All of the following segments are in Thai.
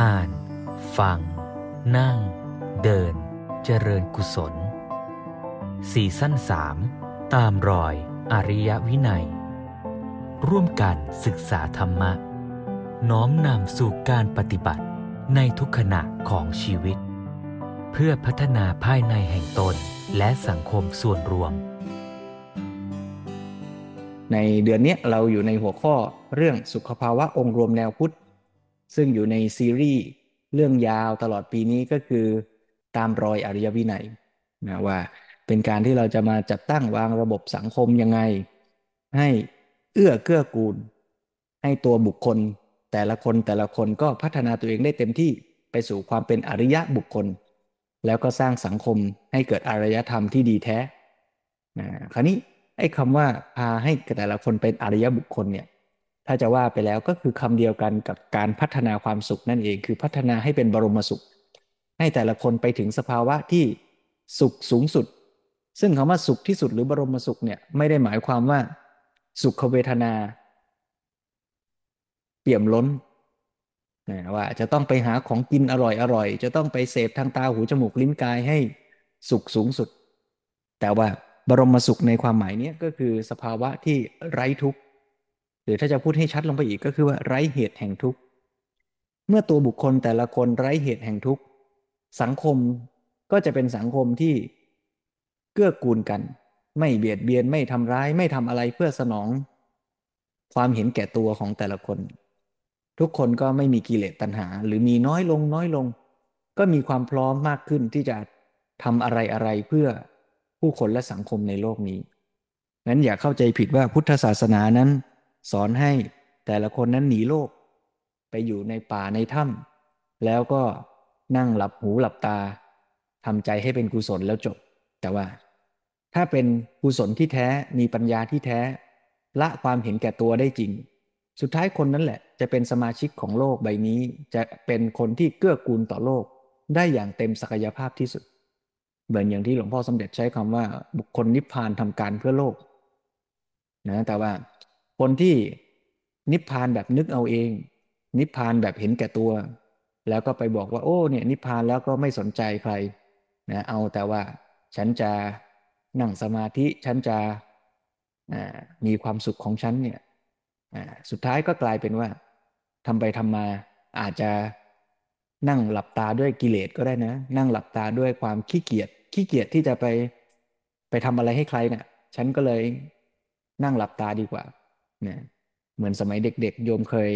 อ่าน ฟัง นั่ง เดิน เจริญกุศลสี่สั้นสามตามรอยอริยวินัย ร่วมกันศึกษาธรรมะ น้อมนำสู่การปฏิบัติในทุกขณะของชีวิต เพื่อพัฒนาภายในแห่งตนและสังคมส่วนรวม ในเดือนนี้เราอยู่ในหัวข้อเรื่องสุขภาวะองค์รวมแนวพุทธ ซึ่งอยู่ในซีรีส์เรื่องยาวตลอดปีนี้ก็คือตามรอยอริยวินัยนะว่าเป็นการที่เราจะมาจัดตั้งวางระบบสังคมยังไง ให้เอื้อเกื้อกูล ให้ตัวบุคคล แต่ละคนแต่ละคนก็พัฒนาตัวเองได้เต็มที่ไปสู่ความเป็นอริยะบุคคล แล้วก็สร้างสังคมให้เกิดอารยธรรมที่ดีแท้นะคราวนี้ไอ้คำว่าพาให้แต่ละคนเป็นอริยบุคคลเนี่ย ถ้าจะว่าไปแล้วก็คือคำเดียวกันกับการพัฒนาความสุขนั่นเอง คือพัฒนาให้เป็นบรมสุข ให้แต่ละคนไปถึงสภาวะที่สุขสูงสุด ซึ่งคำว่าสุขที่สุดหรือบรมสุขเนี่ยไม่ได้หมายความว่า สุขเวทนา เปี่ยมล้นนะว่าจะต้องไปหาของกินอร่อยอร่อย จะต้องไปเสพทางตาหูจมูกลิ้นกายให้สุขสูงสุด แต่ว่าบรมสุขในความหมายนี้ก็คือสภาวะที่ไร้ทุกข์ รือถ้าจะพูดให้ชัดลงไปอีกก็คือว่าไร้เหตุแห่งทุกข์เมื่อตัวบุคคลแต่ละคนไร้เหตุแห่งทุกข์สังคมก็จะเป็นสังคมที่เกื้อกูลกัน ไม่เบียดเบียนไม่ทำร้ายไม่ทำอะไรเพื่อสนอง ความเห็นแก่ตัวของแต่ละคน ทุกคนก็ไม่มีกิเลสตัณหา หรือมีน้อยลงน้อยลง ก็มีความพร้อมมากขึ้นที่จะทำอะไรอะไรเพื่อผู้คนและสังคมในโลกนี้นั้นอย่าเข้าใจผิดว่าพุทธศาสนานั้น สอนให้แต่ละคนนั้นหนีโลก ไปอยู่ในป่าในถ้ำแล้วก็นั่งหลับหูหลับตาทำใจให้เป็นกุศลแล้วจบ แต่ว่า ถ้าเป็นกุศลที่แท้มีปัญญาที่แท้ ละความเห็นแก่ตัวได้จริง สุดท้ายคนนั้นแหละ จะเป็นสมาชิกของโลกใบนี้ จะเป็นคนที่เกื้อกูลต่อโลก ได้อย่างเต็มศักยภาพที่สุด เหมือนอย่างที่หลวงพ่อสมเด็จใช้คำว่าบุคคลนิพพานทำการเพื่อโลกนะแต่ว่า คนที่นิพพานแบบนึกเอาเอง นิพพานแบบเห็นแก่ตัว แล้วก็ไปบอกว่า โอ้เนี่ย นิพพานแล้วก็ไม่สนใจใครนะเอาแต่ว่าฉันจะนั่งสมาธิฉันจะมีความสุขของฉันเนี่ยสุดท้ายก็กลายเป็นว่าทำไปทำมาอาจจะนั่งหลับตาด้วยกิเลสก็ได้นะ นั่งหลับตาด้วยความขี้เกียจขี้เกียจที่จะไปไปทำอะไรให้ใครเนะ่ยฉันก็เลยนั่งหลับตาดีกว่า เนี่ย เหมือนสมัยเด็กๆโยมเคย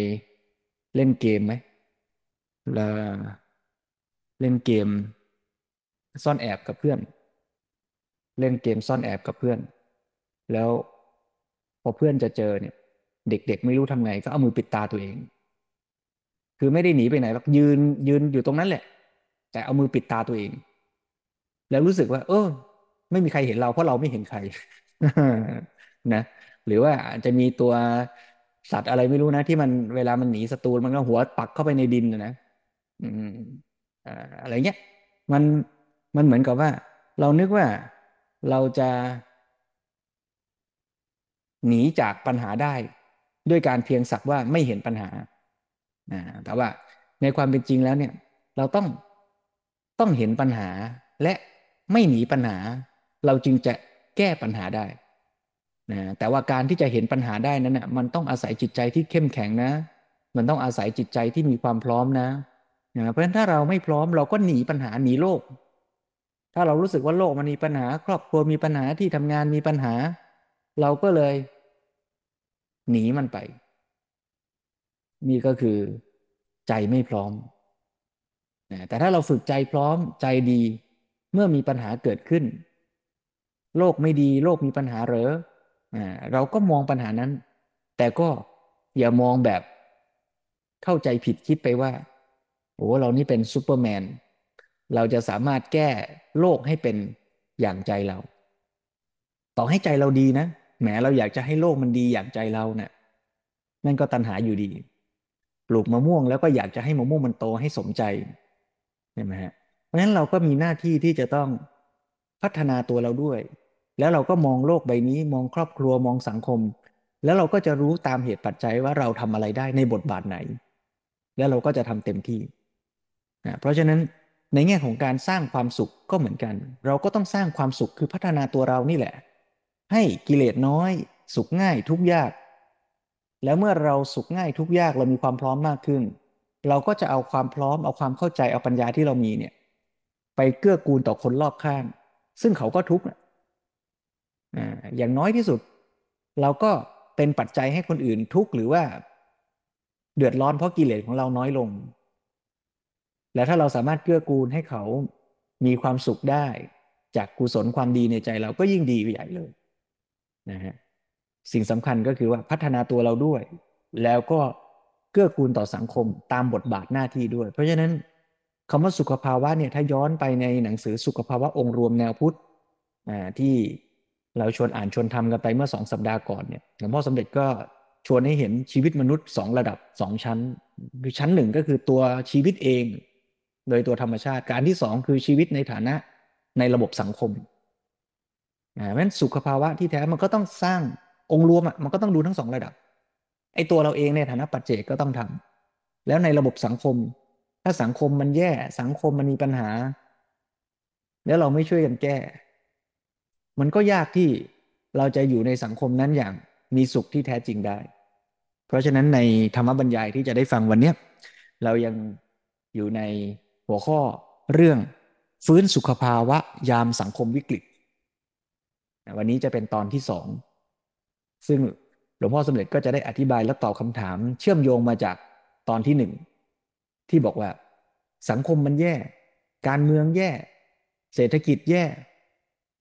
เล่นเกมไหมแล้วเล่นเกม ซ่อนแอบกับเพื่อน เล่นเกมซ่อนแอบกับเพื่อน แล้วพอเพื่อนจะเจอเนี่ย เด็ก ๆ ไม่รู้ทำไง ก็เอามือปิดตาตัวเอง คือไม่ได้หนีไปไหนหรอกยืนยืนอยู่ตรงนั้นแหละ แต่เอามือปิดตาตัวเอง แล้วรู้สึกว่า เออ ไม่มีใครเห็นเราเพราะเราไม่เห็นใครนะ หรือว่าอาจจะมีตัวสัตว์อะไรไม่รู้นะ ที่มันเวลามันหนีศัตรูมันก็หัวปักเข้าไปในดินนะอืมอะไรเงี้ยมันมันเหมือนกับว่า เรานึกว่าเราจะหนีจากปัญหาได้ ด้วยการเพียงสักว่าไม่เห็นปัญหาแต่ว่าในความเป็นจริงแล้วเนี่ย เราต้องต้องเห็นปัญหาและไม่หนีปัญหา เราจึงจะแก้ปัญหาได้ นะแต่ว่าการที่จะเห็นปัญหาได้นั้นนะมันต้องอาศัยจิตใจที่เข้มแข็งนะ มันต้องอาศัยจิตใจที่มีความพร้อมนะนะเพราะฉะนั้นถ้าเราไม่พร้อมเราก็หนีปัญหาหนีโลก ถ้าเรารู้สึกว่าโลกมันมีปัญหา ครอบครัวมีปัญหาที่ทำงานมีปัญหา เราก็เลย หนีมันไป นี่ก็คือใจไม่พร้อมแต่ถ้าเราฝึกใจพร้อมใจดี เมื่อมีปัญหาเกิดขึ้น โลกไม่ดี โลกมีปัญหาเหรอ เราก็มองปัญหานั้น แต่ก็อย่ามองแบบเข้าใจผิดคิดไปว่าโอ้เรานี่เป็นซูเปอร์แมนเราจะสามารถแก้โลกให้เป็นอย่างใจเรา ต่อให้ใจเราดีนะแหมเราอยากจะให้โลกมันดีอย่างใจเราเนะี่ยนั่นก็ตัณหาอยู่ดี ปลูกมะม่วงแล้วก็อยากจะให้มะม่วงมันโตให้สมใจใช่ไหมฮะเพราะฉะนั้นเราก็มีหน้าที่ที่จะต้องพัฒนาตัวเราด้วย แล้วเราก็มองโลกใบนี้ มองครอบครัวมองสังคม แล้วเราก็จะรู้ตามเหตุปัจจัยว่าเราทำอะไรได้ในบทบาทไหน แล้วเราก็จะทำเต็มที่นะเพราะฉะนั้นในแง่ของการสร้างความสุขก็เหมือนกัน เราก็ต้องสร้างความสุขคือพัฒนาตัวเรานี่แหละ ให้กิเลสน้อย สุขง่ายทุกยาก แล้วเมื่อเราสุขง่ายทุกยากเรามีความพร้อมมากขึ้น เราก็จะเอาความพร้อมเอาความเข้าใจเอาปัญญาที่เรามีเนี่ยไปเกื้อกูลต่อคนรอบข้าง ซึ่งเขาก็ทุกข์ อย่างน้อยที่สุด เราก็เป็นปัจจัยให้คนอื่นทุกข์หรือว่า เดือดร้อนเพราะกิเลสของเราน้อยลง และถ้าเราสามารถเกื้อกูลให้เขามีความสุขได้ จากกุศลความดีในใจเราก็ยิ่งดีไปใหญ่เลยนะฮะสิ่งสำคัญก็คือว่าพัฒนาตัวเราด้วย แล้วก็เกื้อกูลต่อสังคมตามบทบาทหน้าที่ด้วย เพราะฉะนั้นคำว่าสุขภาวะเนี่ยถ้าย้อนไปในหนังสือสุขภาวะองค์รวมแนวพุทธที่ เราชวนอ่านชวนทำกันไปเมื่อสองสัปดาห์ก่อนเนี่ยหลวงพ่อสมเด็จก็ชวนให้เห็นชีวิตมนุษย์สองระดับสองชั้น คือชั้นหนึ่งก็คือตัวชีวิตเอง โดยตัวธรรมชาติการที่สองคือชีวิตในฐานะในระบบสังคมนะเพราะฉะนั้นสุขภาวะที่แท้มันก็ต้องสร้างองค์รวมอะมันก็ต้องดูทั้งสองระดับไอ้ตัวเราเองในฐานะปัจเจกก็ต้องทำแล้วในระบบสังคม ถ้าสังคมมันแย่สังคมมันมีปัญหา แล้วเราไม่ช่วยกันแก้ มันก็ยากที่เราจะอยู่ในสังคมนั้นอย่างมีสุขที่แท้จริงได้ เพราะฉะนั้นในธรรมบรรยายที่จะได้ฟังวันนี้เรายังอยู่ในหัวข้อเรื่องฟื้นสุขภาวะยามสังคมวิกฤต วันนี้จะเป็นตอนที่สอง ซึ่งหลวงพ่อสมเด็จก็จะได้อธิบายและตอบคำถาม เชื่อมโยงมาจากตอนที่หนึ่ง ที่บอกว่า สังคมมันแย่ การเมืองแย่ เศรษฐกิจแย่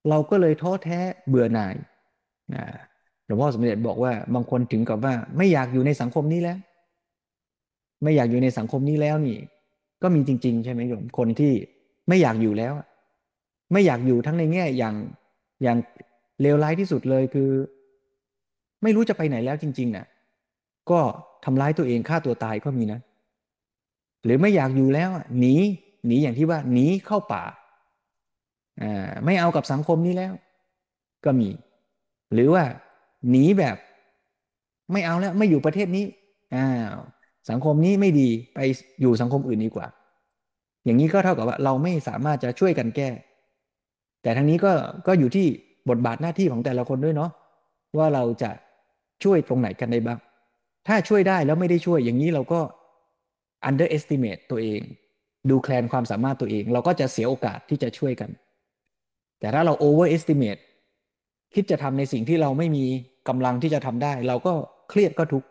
เราก็เลยท้อแท้เบื่อหน่ายหลวงพ่อสมเด็จบอกว่าบางคนถึงกับว่า ไม่อยากอยู่ในสังคมนี้แล้ว ไม่อยากอยู่ในสังคมนี้แล้วนี่ ก็มีจริง ๆ ใช่ไหมโยมคนที่ไม่อยากอยู่แล้ว ไม่อยากอยู่ทั้งในแง่อย่างอย่างเลวร้ายที่สุดเลยคือ ไม่รู้จะไปไหนแล้วจริงๆนะ่ะ ก็ทำร้ายตัวเองฆ่าตัวตายก็มีนะ หรือไม่อยากอยู่แล้วหนีหนีอย่างที่ว่าหนีเข้าป่า ไม่เอากับสังคมนี้แล้ว ก็มี หรือว่าหนีแบบ ไม่เอาแล้ว ไม่อยู่ประเทศนี้อ้าวสังคมนี้ไม่ดีไปอยู่สังคมอื่นดีกว่า อย่างนี้ก็เท่ากับว่า เราไม่สามารถจะช่วยกันแก้ แต่ทั้งนี้ก็ก็อยู่ที่บทบาทหน้าที่ของแต่ละคนด้วยเนาะว่าเราจะช่วยตรงไหนกันได้บ้าง ถ้าช่วยได้แล้วไม่ได้ช่วยอย่างนี้เราก็ underestimate ตัวเอง ดูแคลนความสามารถตัวเอง เราก็จะเสียโอกาสที่จะช่วยกัน แต่ถ้าเรา overestimate คิดจะทำในสิ่งที่เราไม่มีกำลังที่จะทำได้ เราก็เครียดก็ทุกข์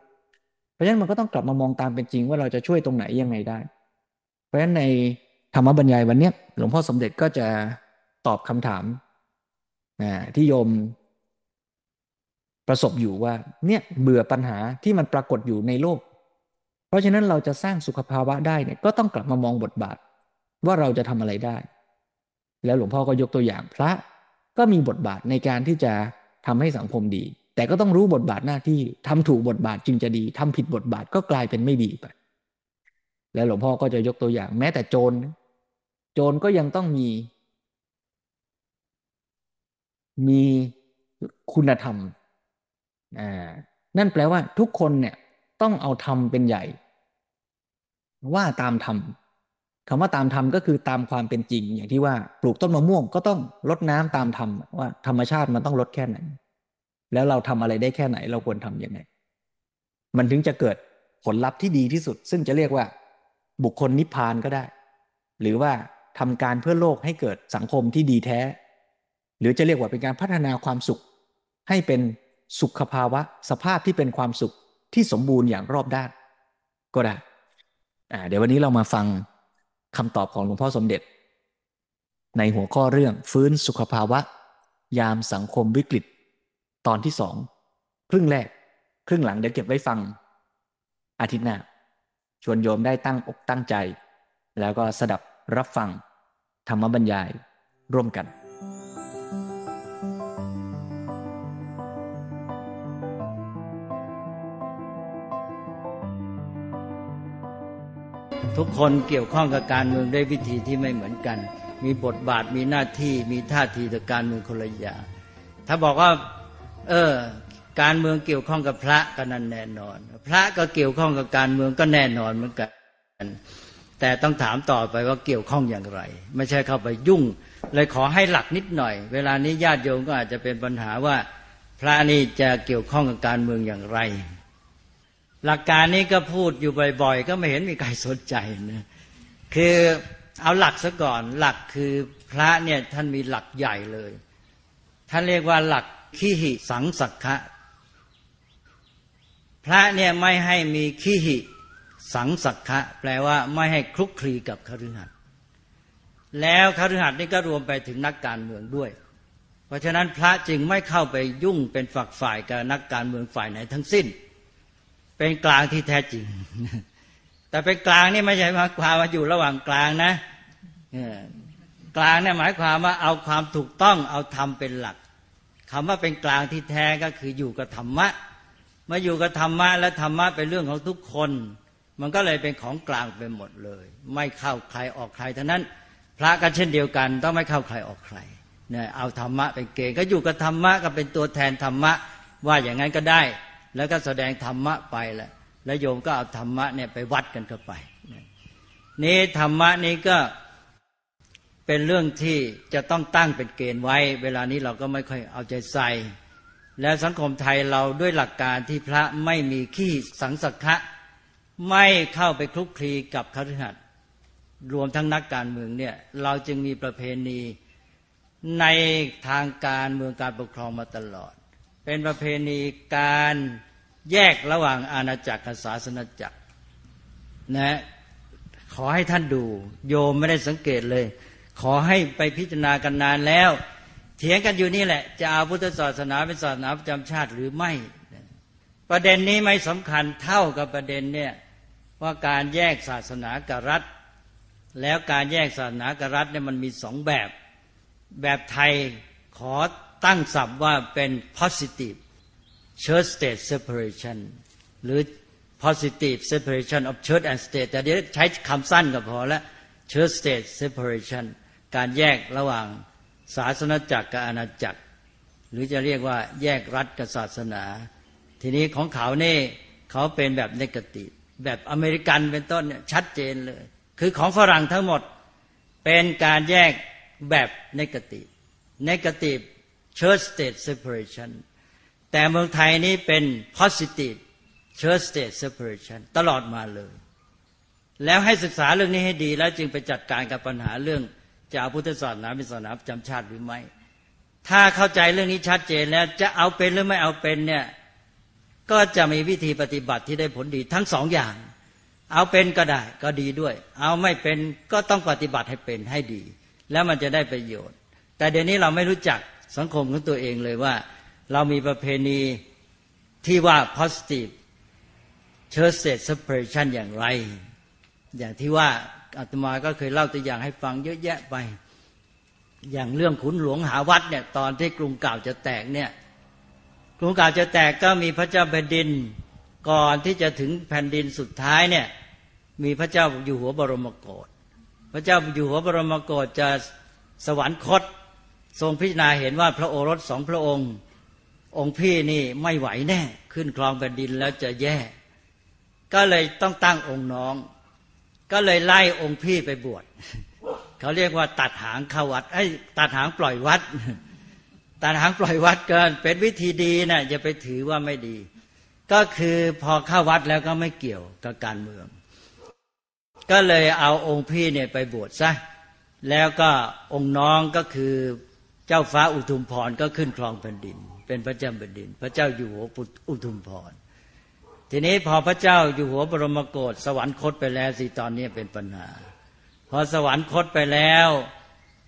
เพราะฉะนั้นมันก็ต้องกลับมามองตามเป็นจริงว่าเราจะช่วยตรงไหนยังไงได้ เพราะฉะนั้นในธรรมบรรยายวันนี้หลวงพ่อสมเด็จก็จะตอบคำถามที่โยมประสบอยู่ว่าเนี่ยเบื่อปัญหาที่มันปรากฏอยู่ในโลก เพราะฉะนั้นเราจะสร้างสุขภาวะได้เนี่ยก็ต้องกลับมามองบทบาท ว่าเราจะทำอะไรได้ แล้วหลวงพ่อก็ยกตัวอย่างพระ ก็มีบทบาทในการที่จะทำให้สังคมดี แต่ก็ต้องรู้บทบาทหน้าที่ทำถูกบทบาทจึงจะดีทำผิดบทบาทก็กลายเป็นไม่ดีไป แล้วหลวงพ่อก็จะยกตัวอย่าง แม้แต่โจรโจรก็ยังต้องมี มีคุณธรรมอ่านั่นแปลว่าทุกคนเนี่ยต้องเอาธรรมเป็นใหญ่ ว่าตามธรรม คำว่าตามธรรมก็คือตามความเป็นจริง อย่างที่ว่าปลูกต้นมะม่วงก็ต้องลดน้ำตามธรรมว่าธรรมชาติมันต้องลดแค่ไหน แล้วเราทำอะไรได้แค่ไหน เราควรทํำยังไง มันถึงจะเกิดผลลัพธ์ที่ดีที่สุด ซึ่งจะเรียกว่า บุคคลนิพพานก็ได้ หรือว่าทำการเพื่อโลกให้เกิดสังคมที่ดีแท้ หรือจะเรียกว่าเป็นการพัฒนาความสุข ให้เป็นสุขภาวะ สภาพที่เป็นความสุขที่สมบูรณ์อย่างรอบด้าน ก็ได้เดี๋ยววันนี้เรามาฟัง คำตอบของหลวงพ่อสมเด็จ ในหัวข้อเรื่องฟื้นสุขภาวะ ยามสังคมวิกฤต ตอนที่สองครึ่งแรก ครึ่งหลังเดี๋ยวเก็บไว้ฟัง อาทิตย์หน้าชวนโยมได้ตั้งอกตั้งใจ แล้วก็สดับรับฟัง ธรรมบรรยายร่วมกัน ทุกคนเกี่ยวข้องกับการเมืองด้วยวิธีที่ไม่เหมือนกัน มีบทบาทมีหน้าที่มีท่าทีต่อการเมืองคนละอย่างถ้าบอกว่า เออ การเมืองเกี่ยวข้องกับพระก็นั่นแน่นอน พระก็เกี่ยวข้องกับการเมืองก็แน่นอนเหมือนกัน แต่ต้องถามต่อไปว่าเกี่ยวข้องอย่างไร ไม่ใช่เข้าไปยุ่ง เลยขอให้หลักนิดหน่อย เวลานี้ญาติโยมก็อาจจะเป็นปัญหาว่า พระนี่จะเกี่ยวข้องกับการเมืองอย่างไร หลักการนี้ก็พูดอยู่บ่อย ๆ ก็ไม่เห็นมีใครสนใจนะคือเอาหลักซะก่อน หลักคือพระเนี่ยท่านมีหลักใหญ่เลย ท่านเรียกว่าหลักขีหิสังสักขะพระเนี่ยไม่ให้มีขีหิสังสักขะแปลว่าไม่ให้คลุกคลีกับคฤหัสถ์แล้วคฤหัสถ์นี่ก็รวมไปถึงนักการเมืองด้วย เพราะฉะนั้นพระจึงไม่เข้าไปยุ่งเป็นฝักฝ่ายกับนักการเมืองฝ่ายไหนทั้งสิ้น เป็นกลางที่แท้จริง แต่เป็นกลางนี่ไม่ใช่หมายความว่าอยู่ระหว่างกลางนะกลางเนี่ยหมายความว่าเอาความถูกต้องเอาธรรมเป็นหลักคำว่าเป็นกลางที่แท้ก็คืออยู่กับธรรมะมาอยู่กับธรรมะและธรรมะเป็นเรื่องของทุกคน มันก็เลยเป็นของกลางไปหมดเลย ไม่เข้าใครออกใครทั้งนั้น พระก็เช่นเดียวกัน ต้องไม่เข้าใครออกใครเนี่ยเอาธรรมะเป็นเกณฑ์ก็อยู่กับธรรมะก็เป็นตัวแทนธรรมะ ว่าอย่างนั้นก็ได้ แล้วก็แสดงธรรมะไปแหละแล้วโยมก็เอาธรรมะเนี่ยไปวัดกันเข้าไป นี่ธรรมะนี้ก็เป็นเรื่องที่จะต้องตั้งเป็นเกณฑ์ไว้ เวลานี้เราก็ไม่ค่อยเอาใจใส่ และสังคมไทยเราด้วยหลักการที่พระไม่มีขี้สังสักะไม่เข้าไปคลุกคลีกับคฤหัสถ์รวมทั้งนักการเมืองเนี่ยเราจึงมีประเพณีในทางการเมืองการปกครองมาตลอด เป็นประเพณีการแยกระหว่างอาณาจักรกับศาสนาจักรนะขอให้ท่านดู โยมไม่ได้สังเกตเลย ขอให้ไปพิจารณากันนานแล้ว เถียงกันอยู่นี่แหละ จะเอาพุทธศาสนาเป็นศาสนาประจำชาติหรือไม่ ประเด็นนี้ไม่สำคัญเท่ากับประเด็นเนี่ยว่าการแยกศาสนากับรัฐ แล้วการแยกศาสนากับรัฐเนี่ยมันมีสองแบบ แบบไทยขอ ตั้งศัพท์ว่าเป็น positive church state separation หรือ positive separation of church and state แต่เดี๋ยวใช้คำสั้นก็พอแล้ว church state separation การแยกระหว่างศาสนาจักรกับอาณาจักร หรือจะเรียกว่าแยกรัฐกับศาสนา ทีนี้ของเขาเนี่เขาเป็นแบบนกติแบบอเมริกันเป็นต้นเนี่ยชัดเจนเลย คือของฝรั่งทั้งหมดเป็นการแยกแบบนกติ negative church state separation แต่เมืองไทยนี้เป็น positive church state separation ตลอดมาเลย แล้วให้ศึกษาเรื่องนี้ให้ดี แล้วจึงไปจัดการกับปัญหาเรื่องจะเอาพุทธศาสนาเป็นศาสนาประจำชาติหรือไม่ ถ้าเข้าใจเรื่องนี้ชัดเจนแล้วจะเอาเป็นหรือไม่เอาเป็นเนี่ยก็จะมีวิธีปฏิบัติที่ได้ผลดีทั้งสองอย่าง เอาเป็นก็ได้ก็ดีด้วย เอาไม่เป็นก็ต้องปฏิบัติให้เป็นให้ดี แล้วมันจะได้ประโยชน์ แต่เดี๋ยวนี้เราไม่รู้จัก สังคมของตัวเองเลยว่า เรามีประเพณีที่ว่า positive church state separation อย่างไร อย่างที่ว่าอาตมาก็เคยเล่าตัวอย่างให้ฟังเยอะแยะไป อย่างเรื่องขุนหลวงหาวัดเนี่ยตอนที่กรุงเก่าจะแตกเนี่ยกรุงเก่าจะแตกก็มีพระเจ้าแผ่นดินก่อนที่จะถึงแผ่นดินสุดท้ายเนี่ยมีพระเจ้าอยู่หัวบรมโกศพระเจ้าอยู่หัวบรมโกศจะสวรรคต ทรงพิจารณาเห็นว่าพระโอรสสองพระองค์ องค์พี่นี่ไม่ไหวแน่ ขึ้นครองแผ่นดินแล้วจะแย่ ก็เลยต้องตั้งองค์น้อง ก็เลยไล่องค์พี่ไปบวชเขาเรียกว่าตัดหางเข้าวัดไอ้ตัดหางปล่อยวัด ตัดหางปล่อยวัดเก็เป็นวิธีดีนะอย่าไปถือว่าไม่ดี ก็คือพอเข้าวัดแล้วก็ไม่เกี่ยวกับการเมือง ก็เลยเอาองค์พี่เนี่ยไปบวชซะแล้วก็องค์น้องก็คือ เจ้าฟ้าอุทุมพรก็ขึ้นครองแผ่นดิน เป็นพระเจ้าแผ่นดิน พระเจ้าอยู่หัวอุทุมพรทีนี้พอพระเจ้าอยู่หัวบรมโกศสวรรคตไปแล้วสิตอนนี้เป็นปัญหา พอสวรรคตไปแล้ว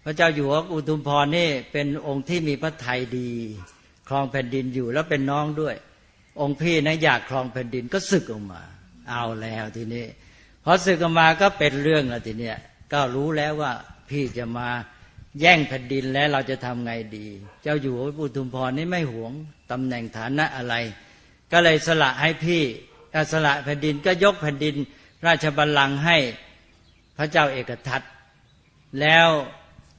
พระเจ้าอยู่หัวอุทุมพรนี่เป็นองค์ที่มีพระทัยดีครองแผ่นดินอยู่แล้วเป็นน้องด้วย องค์พี่นะอยากครองแผ่นดินก็ศึกออกมา เอาแล้วทีนี้พอศึกออกมาก็เป็นเรื่องแล้วทีเนี้ยก็รู้แล้วว่าพี่จะมา แย่งแผ่นดินแล้วเราจะทำไงดี เจ้าอยู่หัวอุทุมพรนี่ไม่หวงตำแหน่งฐานะอะไร ก็เลยสละให้พี่สละแผ่นดินก็ยกแผ่นดิน ราชบัลลังก์ให้พระเจ้าเอกทัตแล้ว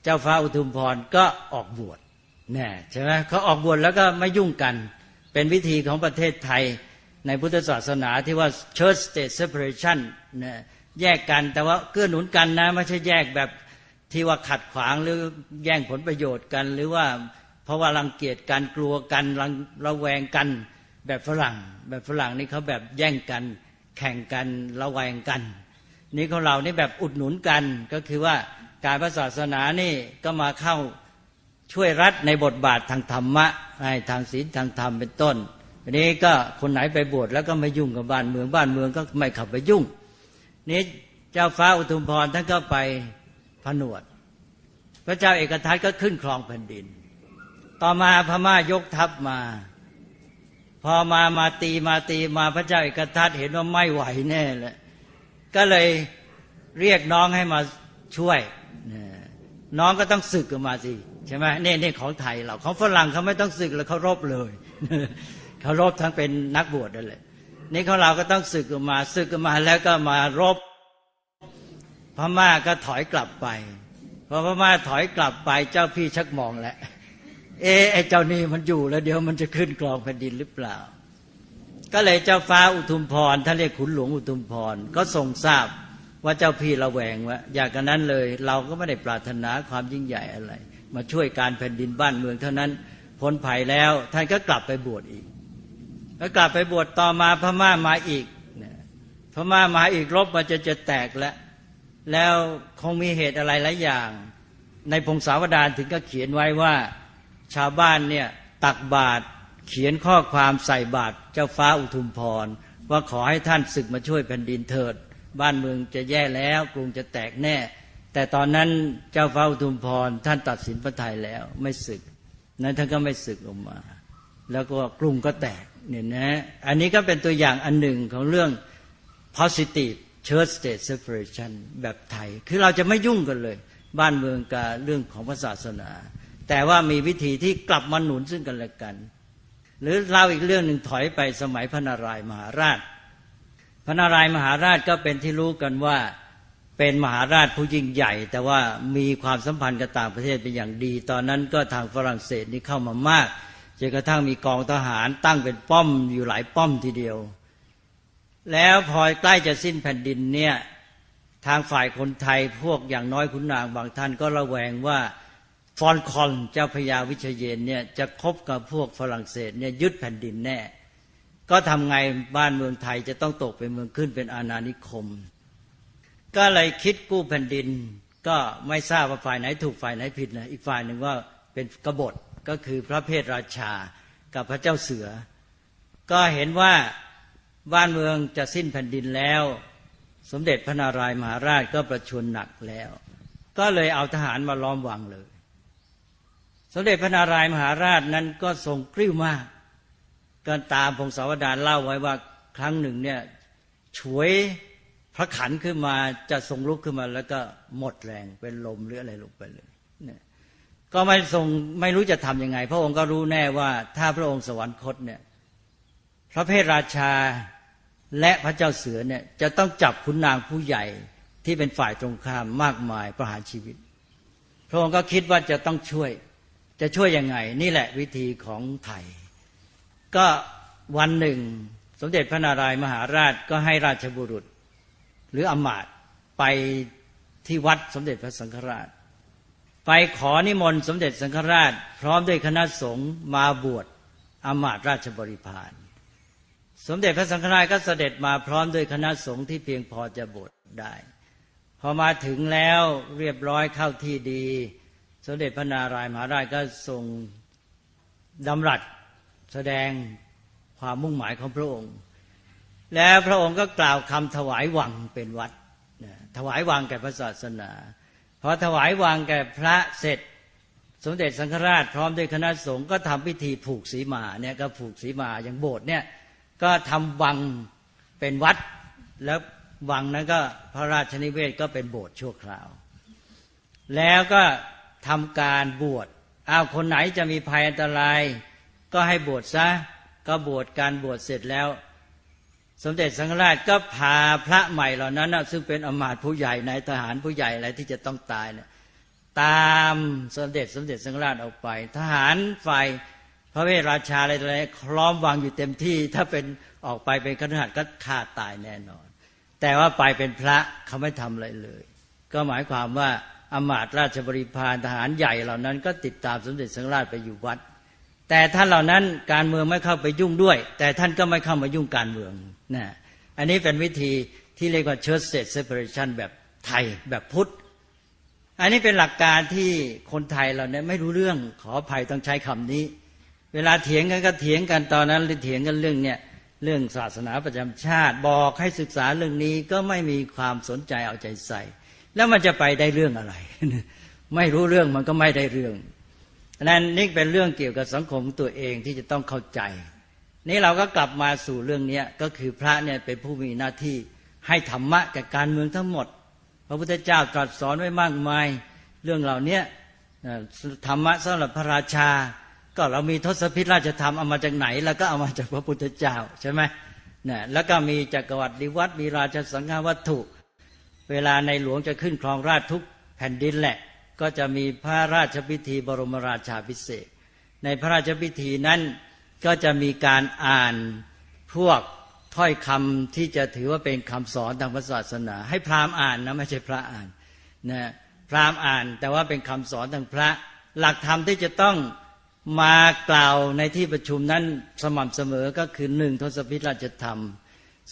เจ้าฟ้าอุทุมพรก็ออกบวชแน่ใช่ไหมเขาออกบวชแล้วก็ไม่ยุ่งกัน เป็นวิธีของประเทศไทยในพุทธศาสนาที่ว่า church state separation นะแยกกันแต่ว่าเกื้อหนุนกันนะ ไม่ใช่แยกแบบ ที่ว่าขัดขวางหรือแย่งผลประโยชน์กัน หรือว่าเพราะว่ารังเกียจกันกลัวกันรังระแวงกัน แบบฝรั่ง แบบฝรั่งนี่เขาแบบแย่งกัน แข่งกันระแวงกัน นี่ของเรานี่แบบอุดหนุนกันก็คือว่าการพระศาสนานี่ก็มาเข้าช่วยรัฐในบทบาททางธรรมะในทางศีลทางธรรมเป็นต้นอันนี้ก็คนไหนไปบวชแล้วก็ไม่ยุ่งกับบ้านเมืองบ้านเมืองก็ไม่ขับไปยุ่งนี้เจ้าฟ้าอุทุมพรท่านก็ไป ผนวด พระเจ้าเอกทัตก็ขึ้นครองแผ่นดิน ต่อมาพม่ายกทัพมา พอมามาตีมาตีมาพระเจ้าเอกทัตเห็นว่าไม่ไหวแน่เลยก็เลยเรียกน้องให้มาช่วย น้องก็ต้องศึกออกมาสิใช่ไหมเนี่ยเนี่ยของไทยเราของฝรั่งเขาไม่ต้องศึกแล้วเขารบเลยเขารบทั้งเป็นนักบวชนั่นแหละนี่ของเราก็ต้องศึกออกมาศึกออกมาแล้วก็มารบ พม่าก็ถอยกลับไปพอพม่าถอยกลับไปเจ้าพี่ชักมองแหล้วเอไอเจ้านี่มันอยู่แล้วเดี๋ยวมันจะขึ้นกรองแผ่นดินหรือเปล่า ก็เลยเจ้าฟ้าอุทุมพรท่านเรียกขุนหลวงอุทุมพรก็ทรงทราบว่าเจ้าพี่ระแวงว่าอยากกันนั้นเลย เราก็ไม่ได้ปรารถนาความยิ่งใหญ่อะไร มาช่วยการแผ่นดินบ้านเมืองเท่านั้นพ้นภัยแล้วท่านก็กลับไปบวชอีกแล้วกลับไปบวชต่อมาพม่ามาอีกพม่ามาอีกรบมันจะจะแตกแล้ว แล้วคงมีเหตุอะไรหลายอย่าง ในพงศาวดารถึงก็เขียนไว้ว่าชาวบ้านเนี่ยตักบาตรเขียนข้อความใส่บาตรเจ้าฟ้าอุทุมพร ว่าขอให้ท่านศึกมาช่วยแผ่นดินเถิด บ้านเมืองจะแย่แล้วกรุงจะแตกแน่ แต่ตอนนั้นเจ้าฟ้าอุทุมพร ท่านตัดสินพระทัยแล้วไม่ศึก นั้นท่านก็ไม่ศึกออกมา แล้วก็กรุงก็แตกเนี่ยนะอันนี้ก็เป็นตัวอย่างอันหนึ่งของเรื่อง positive church state separation แบบไทย คือเราจะไม่ยุ่งกันเลย บ้านเมืองกับเรื่องของศาสนา แต่ว่ามีวิธีที่กลับมาหนุนซึ่งกันและกัน หรือเล่าอีกเรื่องหนึ่งถอยไปสมัยพระนารายมหาราช พระนารายมหาราชก็เป็นที่รู้กันว่าเป็นมหาราชผู้ยิ่งใหญ่ แต่ว่ามีความสัมพันธ์กับต่างประเทศเป็นอย่างดี ตอนนั้นก็ทางฝรั่งเศสนี่เข้ามามากจนกระทั่งมีกองทหารตั้งเป็นป้อมอยู่หลายป้อมทีเดียว แล้วพอใกล้จะสิ้นแผ่นดินเนี่ยทางฝ่ายคนไทยพวกอย่างน้อยคุณนางบางท่านก็ระแวงว่าฟอนคอนเจ้าพญาวิเชยนเนี่ยจะคบกับพวกฝรั่งเศสเนี่ยยึดแผ่นดินแน่ ก็ทำไงบ้านเมืองไทยจะต้องตกเป็นเมืองขึ้นเป็นอาณานิคม ก็เลยคิดกู้แผ่นดิน ก็ไม่ทราบว่าฝ่ายไหนถูกฝ่ายไหนผิดนะอีกฝ่ายหนึ่งว่าเป็นกบฏก็คือพระเพทราชากับพระเจ้าเสือ ก็เห็นว่า บ้านเมืองจะสิ้นแผ่นดินแล้ว สมเด็จพระนารายมหาราชก็ประชวรหนักแล้ว ก็เลยเอาทหารมาล้อมวังเลย สมเด็จพระนารายมหาราชนั้นก็ทรงกริ้วมากก็ตามพงศาวดารเล่าไว้ว่าครั้งหนึ่งเนี่ยฉวยพระขันขึ้นมาจะทรงลุกขึ้นมา แล้วก็หมดแรงเป็นลมหรืออะไรลงไปเลยเนี่ยก็ไม่ทรงไม่รู้จะทํำยังไง พระองค์ก็รู้แน่ว่าถ้าพระองค์สวรรคตเนี่ย พระเพทราชา และพระเจ้าเสือเนี่ยจะต้องจับขุนนางผู้ใหญ่ที่เป็นฝ่ายตรงข้ามมากมายประหารชีวิต พระองค์ก็คิดว่าจะต้องช่วย จะช่วยยังไง นี่แหละวิธีของไทย ก็วันหนึ่ง สมเด็จพระนารายมหาราชก็ให้ราชบุรุษ หรืออมาตไปที่วัดสมเด็จพระสังฆราช ไปขอนิมนต์สมเด็จสังฆราช พร้อมด้วยคณะสงฆ์มาบวชอมาตราชบริพาร สมเด็จพระสังฆราชก็เสด็จมาพร้อมด้วยคณะสงฆ์ที่เพียงพอจะบวชได้ พอมาถึงแล้วเรียบร้อยเข้าที่ดี สมเด็จพระนารายมหาราชก็ทรงดำรัสแสดงความมุ่งหมายของพระองค์ แล้วพระองค์ก็กล่าวคำถวายวังเป็นวัด ถวายวังแก่พระศาสนาพอถวายวางแก่พระเสร็จ สมเด็จสังฆราชพร้อมด้วยคณะสงฆ์ก็ทำพิธีผูกสีมาเนี่ยก็ผูกสีมาอย่างโบสถ์เนี่ย ก็ทำวังเป็นวัด แล้ววังนั้นก็พระราชนิเวศก็เป็นโบสถ์ชั่วคราว แล้วก็ทำการบวชเอาคนไหนจะมีภัยอันตราย ก็ให้บวชซะ ก็บวชการบวชเสร็จแล้ว สมเด็จสังฆราชก็พาพระใหม่เหล่านั้นนะซึ่งเป็นอมาตย์ผู้ใหญ่ในทหารผู้ใหญ่อะไรที่จะต้องตายเนี่ยตามสมเด็จสมเด็จสังฆราชออกไป ทหารฝ่าย พระเวทราชาอะไรอะไรคล้อมวางอยู่เต็มที่ ถ้าเป็นออกไปเป็นขนาดก็ฆ่าตายแน่นอน แต่ว่าไปเป็นพระเขาไม่ทำอะไรเลย ก็หมายความว่าอมาตราชบริพารทหารใหญ่เหล่านั้น ก็ติดตามสมเด็จสังฆราชไปอยู่วัด แต่ท่านเหล่านั้นการเมืองไม่เข้าไปยุ่งด้วย แต่ท่านก็ไม่เข้ามายุ่งการเมืองนะอันนี้เป็นวิธีที่เรียกว่า church state separation แบบไทยแบบพุทธ อันนี้เป็นหลักการที่คนไทยเราเนี่ยไม่รู้เรื่องขออภัยต้องใช้คำนี้ เวลาเถียงกันก็เถียงกันตอนนั้นเถียงกันเรื่องเนี่ยเรื่องศาสนาประจำชาติบอกให้ศึกษาเรื่องนี้ก็ไม่มีความสนใจเอาใจใส่ แล้วมันจะไปได้เรื่องอะไร ไม่รู้เรื่องมันก็ไม่ได้เรื่องนั้นนี่เป็นเรื่องเกี่ยวกับสังคมตัวเองที่จะต้องเข้าใจ นี่เราก็กลับมาสู่เรื่องนี้ก็คือพระเนี่ยเป็นผู้มีหน้าที่ให้ธรรมะแก่การเมืองทั้งหมด พระพุทธเจ้าตรัสสอนไว้มากมาย เรื่องเหล่านี้ธรรมะสำหรับพระราชา ก็เรามีทศพิธราชธรรมเอามาจากไหน แล้วก็เอามาจากพระพุทธเจ้าใช่ไหมเนี่ยแล้วก็มีจักรวรรดิวัดมีราชสังฆวัตถุ เวลาในหลวงจะขึ้นครองราชทุกแผ่นดินแหละ ก็จะมีพระราชพิธีบรมราชาพิเศษ ในพระราชพิธีนั้นก็จะมีการอ่านพวกถ้อยคำที่จะถือว่าเป็นคำสอนทางศาสนา ให้พราหมณ์อ่านนะไม่ใช่พระอ่านนะพราหมณ์อ่านแต่ว่าเป็นคำสอนทางพระ หลักธรรมที่จะต้อง มากล่าวในที่ประชุมนั้นสม่ำเสมอก็คือหนึ่งทศพิธราชธรรม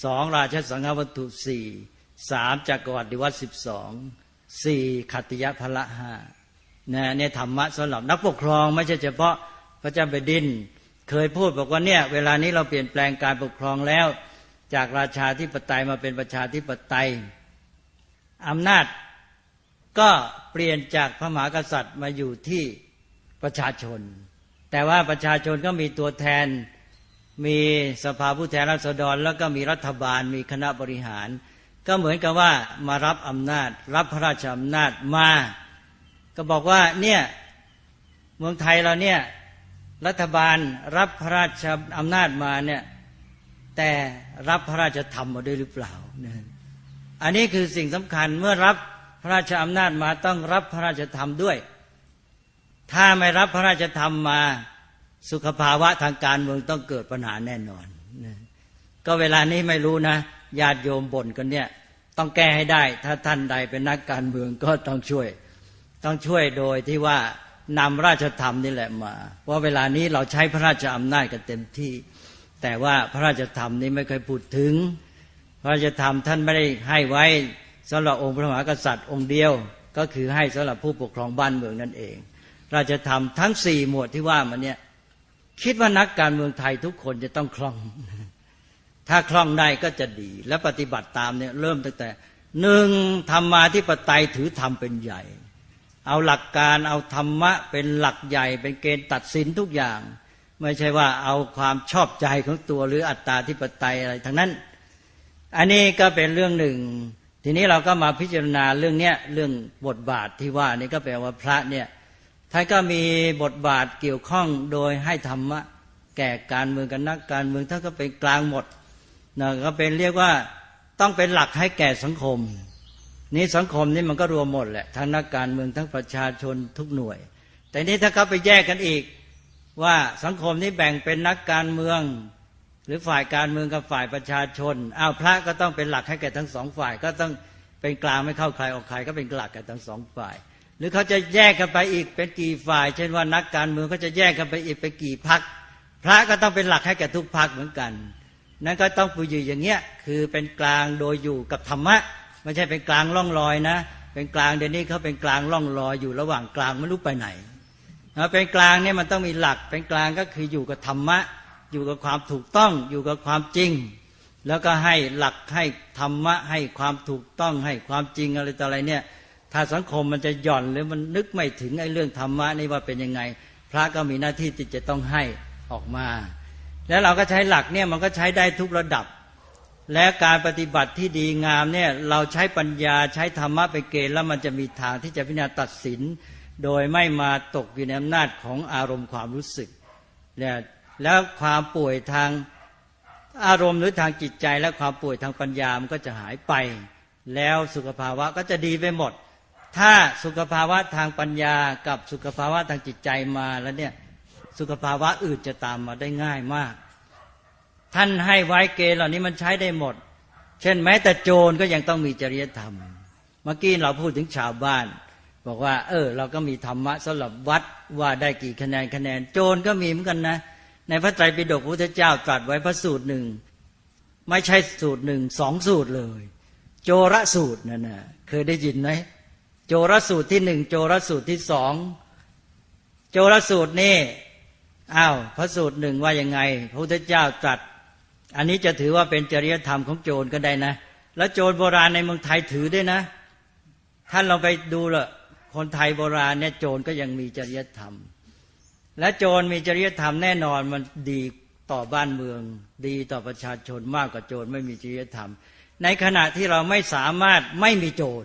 สองราชสังฆวัตถุสี่สามจักรวรรดิวัตสิบสองสี่ขัตติยพละห้านะเนี่ยธรรมะสำหรับนักปกครองไม่ใช่เฉพาะพระเจ้าแผ่นดิน เคยพูดบอกว่าเนี่ยเวลานี้เราเปลี่ยนแปลงการปกครองแล้ว จากราชาธิปไตยมาเป็นประชาธิปไตยอำนาจก็เปลี่ยนจากพระมหากษัตริย์มาอยู่ที่ประชาชน แต่ว่าประชาชนก็มีตัวแทน มีสภาผู้แทนราษฎร แล้วก็มีรัฐบาล มีคณะบริหาร ก็เหมือนกับว่ามารับอำนาจ รับพระราชอำนาจมา ก็บอกว่าเนี่ยเมืองไทยเราเนี่ยรัฐบาลรับพระราชอำนาจมาเนี่ยแต่รับพระราชธรรมมาด้วยหรือเปล่า อันนี้คือสิ่งสำคัญเมื่อรับพระราชอำนาจมาต้องรับพระราชธรรมด้วย ถ้าไม่รับพระราชธรรมมาสุขภาวะทางการเมืองต้องเกิดปัญหาแน่นอนก็เวลานี้ไม่รู้นะญาติโยมบ่นกันเนี่ย ต้องแก้ให้ได้ ถ้าท่านใดเป็นนักการเมืองก็ต้องช่วย ต้องช่วยโดยที่ว่านำราชธรรมนี่แหละมา เพราะเวลานี้เราใช้พระราชอำนาจกันเต็มที่ แต่ว่าพระราชธรรมนี้ไม่เคยพูดถึง พระราชธรรมท่านไม่ได้ให้ไว้สำหรับองค์พระมหากษัตริย์องค์เดียว ก็คือให้สำหรับผู้ปกครองบ้านเมืองนั่นเอง ราชธรรมทั้งสี่หมวดที่ว่ามันเนี่ยคิดว่านักการเมืองไทยทุกคนจะต้องคล่อง ถ้าคล่องได้ก็จะดี และปฏิบัติตามเนี่ยเริ่มตั้งแต่หนึ่งธรรมาที่ปไตยถือธรรมเป็นใหญ่ เอาหลักการเอาธรรมะเป็นหลักใหญ่ เป็นเกณฑ์ตัดสินทุกอย่าง ไม่ใช่ว่าเอาความชอบใจของตัวหรืออัตตาธิปไตยอะไรทั้งนั้น อันนี้ก็เป็นเรื่องหนึ่ง ทีนี้เราก็มาพิจารณาเรื่องเนี้ยเรื่องบทบาทที่ว่านี่ก็แปลว่าพระเนี่ย ท่านก็มีบทบาทเกี่ยวข้องโดยให้ธรรมะ แก่การเมืองกันนักการเมืองท่านก็เป็นกลางหมดนะก็เป็นเรียกว่าต้องเป็นหลักให้แก่สังคม นี้สังคมนี่มันก็รวมหมดแหละทั้งนักการเมืองทั้งประชาชนทุกหน่วย แต่นี้ถ้าเขาไปแยกกันอีก ว่าสังคมนี้แบ่งเป็นนักการเมือง หรือฝ่ายการเมืองกับฝ่ายประชาชนอ้าวพระก็ต้องเป็นหลักให้แก่ทั้งสองฝ่าย ก็ต้องเป็นกลางไม่เข้าใครออกใครก็เป็นหลักแก่ทั้งสองฝ่าย หรือเขาจะแยกกันไปอีกเป็นกี่ฝ่าย เช่นว่านักการเมืองเขาจะแยกกันไปอีกเป็นกี่พัก พระก็ต้องเป็นหลักให้แก่ทุกพักเหมือนกัน นั่นก็ต้องปูอยู่อย่างเงี้ยคือเป็นกลางโดยอยู่กับธรรมะไม่ใช่เป็นกลางล่องลอยนะ เป็นกลางเดี๋ยวนี้เขาเป็นกลางล่องลอยอยู่ระหว่างกลางไม่รู้ไปไหนเป็นกลางเนี่ยมันต้องมีหลัก เป็นกลางก็คืออยู่กับธรรมะ อยู่กับความถูกต้อง อยู่กับความจริง แล้วก็ให้หลักให้ธรรมะให้ความถูกต้องให้ความจริงอะไรต่ออะไรเนี่ย ถ้าสังคมมันจะหย่อนหรือมันนึกไม่ถึงไอ้เรื่องธรรมะนี่ว่าเป็นยังไง พระก็มีหน้าที่ที่จะต้องให้ออกมา แล้วเราก็ใช้หลักเนี่ยมันก็ใช้ได้ทุกระดับ และการปฏิบัติที่ดีงามเนี่ยเราใช้ปัญญาใช้ธรรมะไปเกณฑ์แล้วมันจะมีทางที่จะพิจารณาตัดสิน โดยไม่มาตกอยู่ในอำนาจของอารมณ์ความรู้สึกแล้วความป่วยทางอารมณ์หรือทางจิตใจและความป่วยทางปัญญามันก็จะหายไป แล้วสุขภาวะก็จะดีไปหมด ถ้าสุขภาวะทางปัญญากับสุขภาวะทางจิตใจมาแล้วเนี่ยสุขภาวะอื่นจะตามมาได้ง่ายมาก ท่านให้ไว้เกณฑ์เหล่านี้มันใช้ได้หมด เช่นแม้แต่โจรก็ยังต้องมีจริยธรรม เมื่อกี้เราพูดถึงชาวบ้าน บอกว่า เออ เราก็มีธรรมะสำหรับวัดว่าได้กี่คะแนนคะแนน โจรก็มีเหมือนกันนะ ในพระไตรปิฎกพระพุทธเจ้าตรัสไว้พระสูตรหนึ่งไม่ใช่สูตรหนึ่งสองสูตรเลย โจรสูตรนั่นนะเคยได้ยินไหม โจรสูตรที่หนึ่งโจรสูตรที่สองโจรสูตรนี่อ้าวพระสูตรหนึ่งว่ายังไง พระพุทธเจ้าตรัส อันนี้จะถือว่าเป็นจริยธรรมของโจรก็ได้นะ แล้วโจรโบราณในเมืองไทยถือด้วยนะ ท่านเราไปดูละคนไทยโบราณเนี่ยโจรก็ยังมีจริยธรรม และโจรมีจริยธรรมแน่นอนมันดีต่อบ้านเมือง ดีต่อประชาชนมากกว่าโจรไม่มีจริยธรรม ในขณะที่เราไม่สามารถไม่มีโจร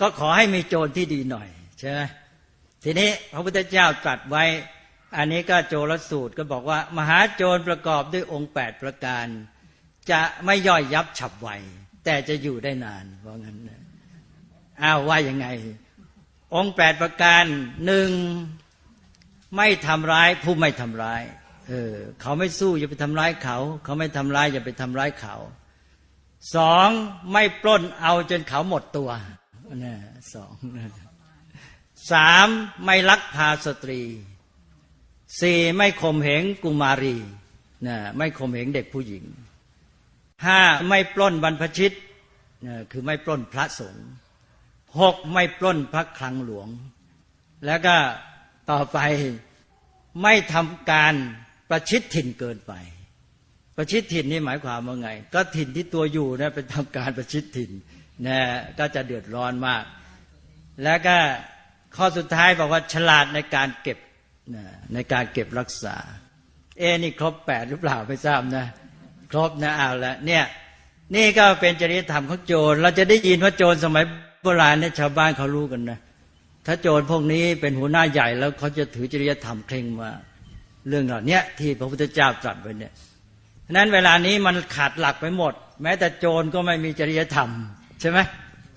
ก็ขอให้มีโจรที่ดีหน่อยใช่ไหมทีนี้พระพุทธเจ้าตรัสไว้ อันนี้ก็โจรสูตรก็บอกว่า มหาโจรประกอบด้วยองค์แปดประการ จะไม่ย่อยยับฉับไวแต่จะอยู่ได้นานเพราะงั้นอ้าวว่ายังไง องค์แปดประการหนึ่งไม่ทำร้ายผู้ไม่ทำร้ายเออเขาไม่สู้อย่าไปทำร้ายเขา เขาไม่ทำร้ายอย่าไปทำร้ายเขาสองไม่ปล้นเอาจนเขาหมดตัว นะสองสามไม่ลักพาสตรีสี่ไม่ข่มเหงกุมารีนะไม่ข่มเหงเด็กผู้หญิงห้าไม่ปล้นบรรพชิตนะคือไม่ปล้นพระสงฆ์หกไม่ปล้นพระคลังหลวง แล้วก็ต่อไปไม่ทำการประชิดถิ่นเกินไป ประชิดถิ่นนี่หมายความว่าไง ก็ถิ่นที่ตัวอยู่นะเป็นทำการประชิดถิ่น นะก็จะเดือดร้อนมาก แล้วก็ข้อสุดท้ายบอกว่าฉลาดในการเก็บนะในการเก็บรักษา เอ้นี่ครบแปดหรือเปล่าไม่ทราบนะ ครบนะเอาละเนี่ยนี่ก็เป็นจริยธรรมของโจร เราจะได้ยินว่าโจรสมัยโบราณเนี่ยชาวบ้านเขารู้กันนะถ้าโจรพวกนี้เป็นหัวหน้าใหญ่แล้วเขาจะถือจริยธรรมเคร่งมาเรื่องเหล่านี้ที่พระพุทธเจ้าตรัสไว้เนี่ยนั้นเวลานี้มันขาดหลักไปหมด แม้แต่โจรก็ไม่มีจริยธรรม ใช่ไหม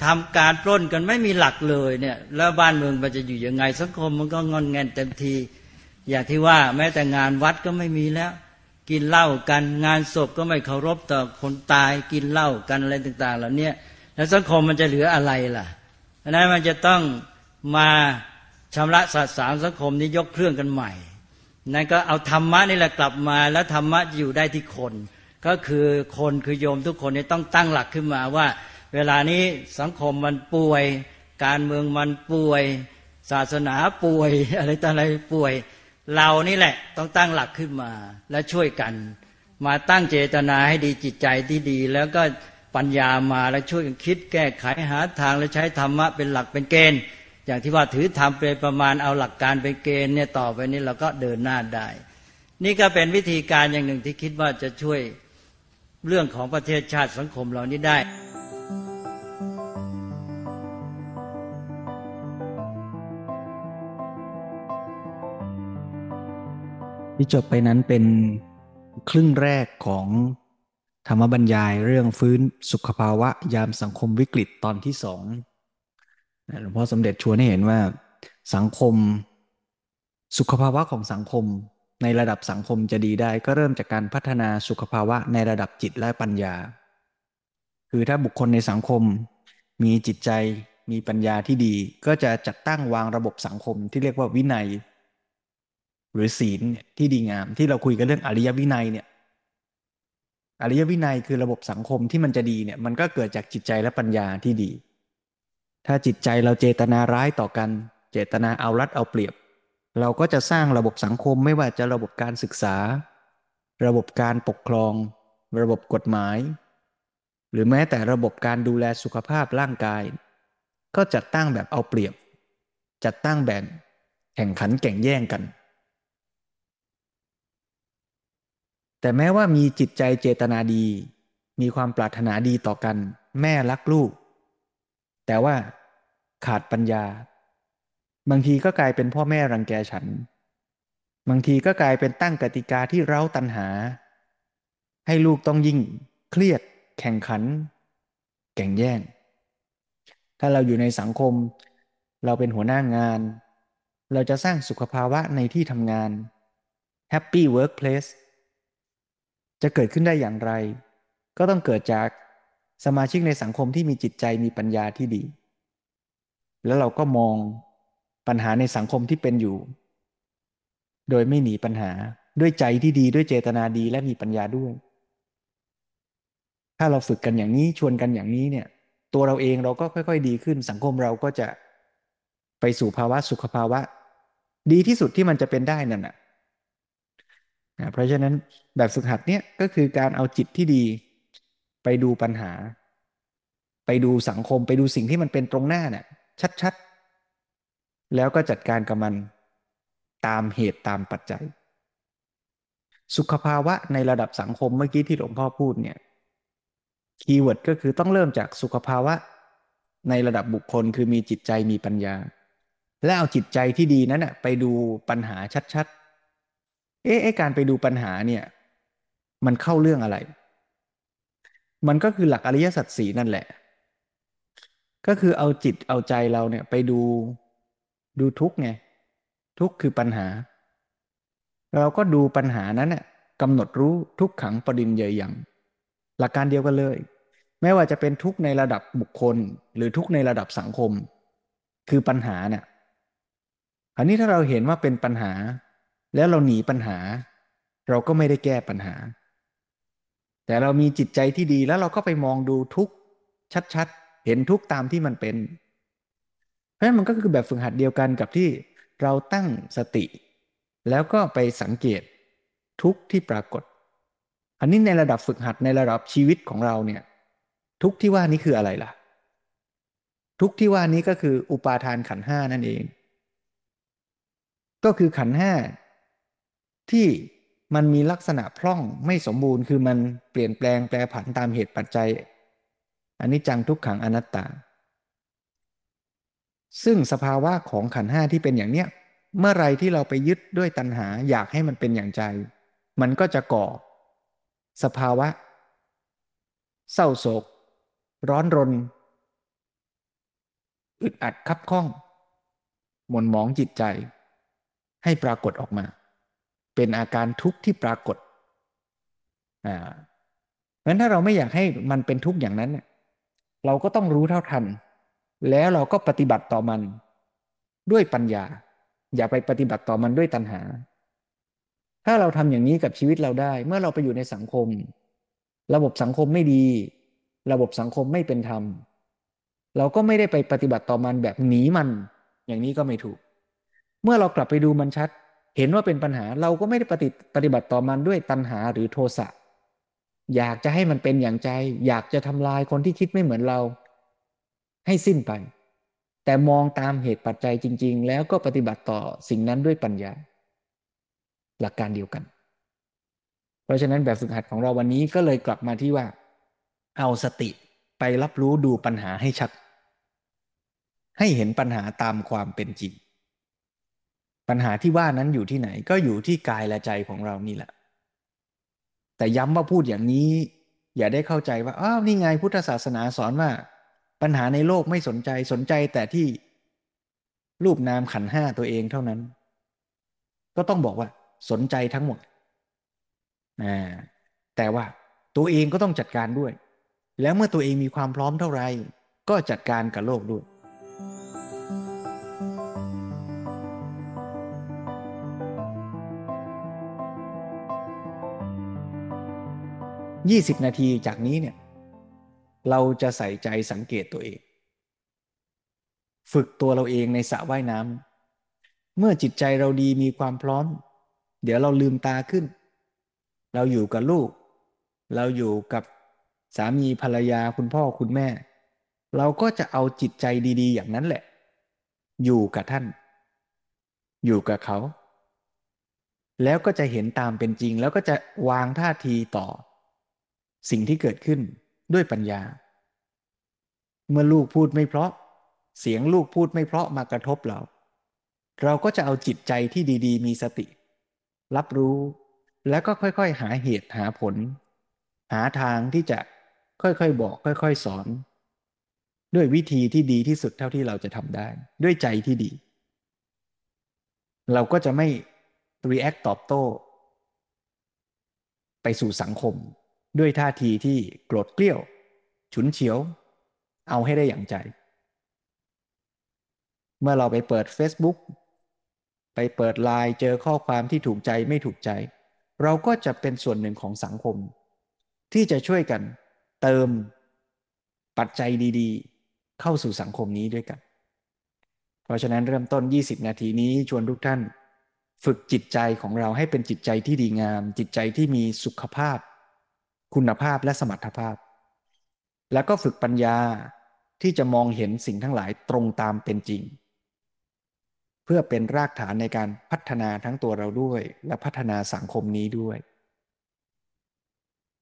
ทำการปล้นกันไม่มีหลักเลยเนี่ย แล้วบ้านเมืองมันจะอยู่ยังไง สังคมมันก็งอนแงนเต็มที อย่างที่ว่าแม้แต่งานวัดก็ไม่มีแล้ว กินเหล้ากันงานศพก็ไม่เคารพต่อคนตายกินเหล้ากันอะไรต่าง ๆ เหล่านี้แล้วสังคมมันจะเหลืออะไรล่ะดังนั้นมันจะต้องมาชำระสัตว์สามสังคมนี้ยกเครื่องกันใหม่นั่นก็เอาธรรมะนี่แหละกลับมา แล้วธรรมะอยู่ได้ที่คน ก็คือคนคือโยมทุกคนนี่ต้องตั้งหลักขึ้นมาว่า เวลานี้สังคมมันป่วย การเมืองมันป่วย ศาสนาป่วย อะไรต่ออะไรป่วย เรานี่แหละต้องตั้งหลักขึ้นมาและช่วยกัน มาตั้งเจตนาให้ดีจิตใจที่ดี แล้วก็ปัญญามาแล้วช่วยกันคิด แก้ไขหาทางและใช้ธรรมะเป็นหลักเป็นเกณฑ์ อย่างที่ว่าถือธรรมเป็นประมาณเอาหลักการเป็นเกณฑ์เนี่ยต่อไปนี้เราก็เดินหน้าได้ นี่ก็เป็นวิธีการอย่างหนึ่งที่คิดว่าจะช่วยเรื่องของประเทศชาติสังคมเรานี้ได้ ที่จบไปนั้นเป็นครึ่งแรกของธรรมบรรยายเรื่องฟื้นสุขภาวะยามสังคมวิกฤตตอนที่สองหลวงพ่อสมเด็จชวนให้เห็นว่าสังคม สุขภาวะของสังคม ในระดับสังคมจะดีได้ ก็เริ่มจากการพัฒนาสุขภาวะในระดับจิตและปัญญา คือถ้าบุคคลในสังคมมีจิตใจมีปัญญาที่ดี ก็จะจัดตั้งวางระบบสังคมที่เรียกว่าวินัย หรือศีลที่ดีงามที่เราคุยกันเรื่องอริยวินัยเนี่ยอริยวินัยคือระบบสังคมที่มันจะดีเนี่ยมันก็เกิดจากจิตใจและปัญญาที่ดี ถ้าจิตใจเราเจตนาร้ายต่อกัน เจตนาเอารัดเอาเปรียบ เราก็จะสร้างระบบสังคมไม่ว่าจะระบบการศึกษา ระบบการปกครอง ระบบกฎหมาย หรือแม้แต่ระบบการดูแลสุขภาพร่างกาย ก็จัดตั้งแบบเอาเปรียบ จัดตั้งแบบแข่งขันแข่งแย่งกัน แต่แม้ว่ามีจิตใจเจตนาดี มีความปรารถนาดีต่อกัน แม่รักลูก แต่ว่าขาดปัญญา บางทีก็กลายเป็นพ่อแม่รังแกฉัน บางทีก็กลายเป็นตั้งกติกาที่เร้าตันหา ให้ลูกต้องยิ่ง เครียด แข่งขันแก่งแย่ง ถ้าเราอยู่ในสังคม เราเป็นหัวหน้างาน เราจะสร้างสุขภาวะในที่ทำงาน Happy Workplace จะเกิดขึ้นได้อย่างไร ก็ต้องเกิดจากสมาชิกในสังคมที่มีจิตใจมีปัญญาที่ดี แล้วเราก็มองปัญหาในสังคมที่เป็นอยู่ โดยไม่หนีปัญหาด้วยใจที่ดีด้วยเจตนาดีและมีปัญญาด้วย ถ้าเราฝึกกันอย่างนี้ชวนกันอย่างนี้เนี่ย ตัวเราเองเราก็ค่อย ๆ ดีขึ้น สังคมเราก็จะไปสู่ภาวะสุขภาวะ ดีที่สุดที่มันจะเป็นได้นั่นน่ะ เพราะฉะนั้นแบบฝึกหัดเนี่ยก็คือการเอาจิตที่ดี ไปดูปัญหา ไปดูสังคมไปดูสิ่งที่มันเป็นตรงหน้าเนี่ยชัดๆ แล้วก็จัดการกับมันตามเหตุตามปัจจัย สุขภาวะในระดับสังคมเมื่อกี้ที่หลวงพ่อพูดเนี่ยคีย์เวิร์ดก็คือต้องเริ่มจากสุขภาวะในระดับบุคคลคือมีจิตใจมีปัญญา และเอาจิตใจที่ดีนั้นไปดูปัญหาชัดๆ เอ๊ะการไปดูปัญหาเนี่ย มันเข้าเรื่องอะไร มันก็คือหลักอริยสัจสีนั่นแหละ ก็คือเอาจิตเอาใจเราเนี่ยไปดูดูทุกไงทุกคือปัญหา เราก็ดูปัญหานั้นน่ะกำหนดรู้ทุกขังปรินเยยังหลักการเดียวกันเลย ไม่ว่าจะเป็นทุกในระดับบุคคล หรือทุกในระดับสังคม คือปัญหาเนี่ยอันนี้ถ้าเราเห็นว่าเป็นปัญหา แล้วเราหนีปัญหา เราก็ไม่ได้แก้ปัญหา แต่เรามีจิตใจที่ดีแล้วเราก็ไปมองดูทุกชัดๆ เห็นทุกตามที่มันเป็น เพราะฉะนั้นมันก็คือแบบฝึกหัดเดียวกันกับที่เราตั้งสติ แล้วก็ไปสังเกตทุกที่ปรากฏ อันนี้ในระดับฝึกหัดในระดับชีวิตของเราเนี่ย ทุกที่ว่านี้คืออะไรล่ะ ทุกที่ว่านี้ก็คืออุปาทานขันห้านั่นเอง ก็คือขันห้า ที่มันมีลักษณะพร่องไม่สมบูรณ์ คือมันเปลี่ยนแปลงแปรผันตามเหตุปัจจัยอันนี้จังทุกขังอนัตตา ซึ่งสภาวะของขันห้าที่เป็นอย่างเนี้ยเมื่อไรที่เราไปยึดด้วยตัณหาอยากให้มันเป็นอย่างใจ มันก็จะก่อ สภาวะ เศร้าโศก ร้อนรน อึดอัดคับข้อง หม่นหมองจิตใจ ให้ปรากฏออกมา เป็นอาการทุกข์ที่ปรากฏอ่าเพราะฉะนั้นถ้าเราไม่อยากให้มันเป็นทุกข์อย่างนั้น เราก็ต้องรู้เท่าทัน แล้วเราก็ปฏิบัติต่อมันด้วยปัญญา อย่าไปปฏิบัติต่อมันด้วยตัณหา ถ้าเราทำอย่างนี้กับชีวิตเราได้ เมื่อเราไปอยู่ในสังคม ระบบสังคมไม่ดี ระบบสังคมไม่เป็นธรรม เราก็ไม่ได้ไปปฏิบัติต่อมันแบบหนีมัน อย่างนี้ก็ไม่ถูก เมื่อเรากลับไปดูมันชัด เห็นว่าเป็นปัญหาเราก็ไม่ได้ปฏิปฏิบัติต่อมันด้วยตัณหาหรือโทสะอยากจะให้มันเป็นอย่างใจ อยากจะทำลายคนที่คิดไม่เหมือนเรา ให้สิ้นไป แต่มองตามเหตุปัจจัยจริง ๆ แล้วก็ปฏิบัติต่อสิ่งนั้นด้วยปัญญา หลักการเดียวกัน เพราะฉะนั้นแบบฝึกหัดของเราวันนี้ก็เลยกลับมาที่ว่า เอาสติไปรับรู้ดูปัญหาให้ชัด ให้เห็นปัญหาตามความเป็นจริง ปัญหาที่ว่านั้นอยู่ที่ไหนก็อยู่ที่กายและใจของเรานี่แหละ แต่ย้ำว่าพูดอย่างนี้ อย่าได้เข้าใจว่าอ้าวนี่ไงพุทธศาสนาสอนว่า ปัญหาในโลกไม่สนใจสนใจแต่ที่รูปนามขันห้าตัวเองเท่านั้น ก็ต้องบอกว่า สนใจทั้งหมดอ่าแต่ว่าตัวเองก็ต้องจัดการด้วย แล้วเมื่อตัวเองมีความพร้อมเท่าไหร่ก็จัดการกับโลกด้วย ยี่สิบนาทีจากนี้เนี่ยเราจะใส่ใจสังเกตตัวเอง ฝึกตัวเราเองในสระว่ายน้ำเมื่อจิตใจเราดีมีความพร้อม เดี๋ยวเราลืมตาขึ้น เราอยู่กับลูก เราอยู่กับสามีภรรยาคุณพ่อคุณแม่ เราก็จะเอาจิตใจดี ๆ อย่างนั้นแหละ อยู่กับท่าน อยู่กับเขา แล้วก็จะเห็นตามเป็นจริง แล้วก็จะวางท่าทีต่อ สิ่งที่เกิดขึ้นด้วยปัญญา เมื่อลูกพูดไม่เพราะ เสียงลูกพูดไม่เพราะมากระทบเรา เราก็จะเอาจิตใจที่ดีๆ มีสติ รับรู้แล้วก็ค่อยๆ หาเหตุหาผล หาทางที่จะค่อยๆ บอก ค่อย ๆ สอน ด้วยวิธีที่ดีที่สุดเท่าที่เราจะทำได้ ด้วยใจที่ดี เราก็จะไม่ react ตอบโต้ ไปสู่สังคม ด้วยท่าทีที่โกรธเกลี้ยว ฉุนเฉียว เอาให้ได้อย่างใจ เมื่อเราไปเปิด Facebook ไปเปิดไลน์เจอข้อความที่ถูกใจไม่ถูกใจ เราก็จะเป็นส่วนหนึ่งของสังคม ที่จะช่วยกันเติมปัจจัยดีๆ เข้าสู่สังคมนี้ด้วยกัน เพราะฉะนั้นเริ่มต้น 20 นาทีนี้ชวนทุกท่าน ฝึกจิตใจของเราให้เป็นจิตใจที่ดีงาม จิตใจที่มีสุขภาพ คุณภาพและสมรรถภาพ แล้วก็ฝึกปัญญาที่จะมองเห็นสิ่งทั้งหลายตรงตามเป็นจริง เพื่อเป็นรากฐานในการพัฒนาทั้งตัวเราด้วย และพัฒนาสังคมนี้ด้วย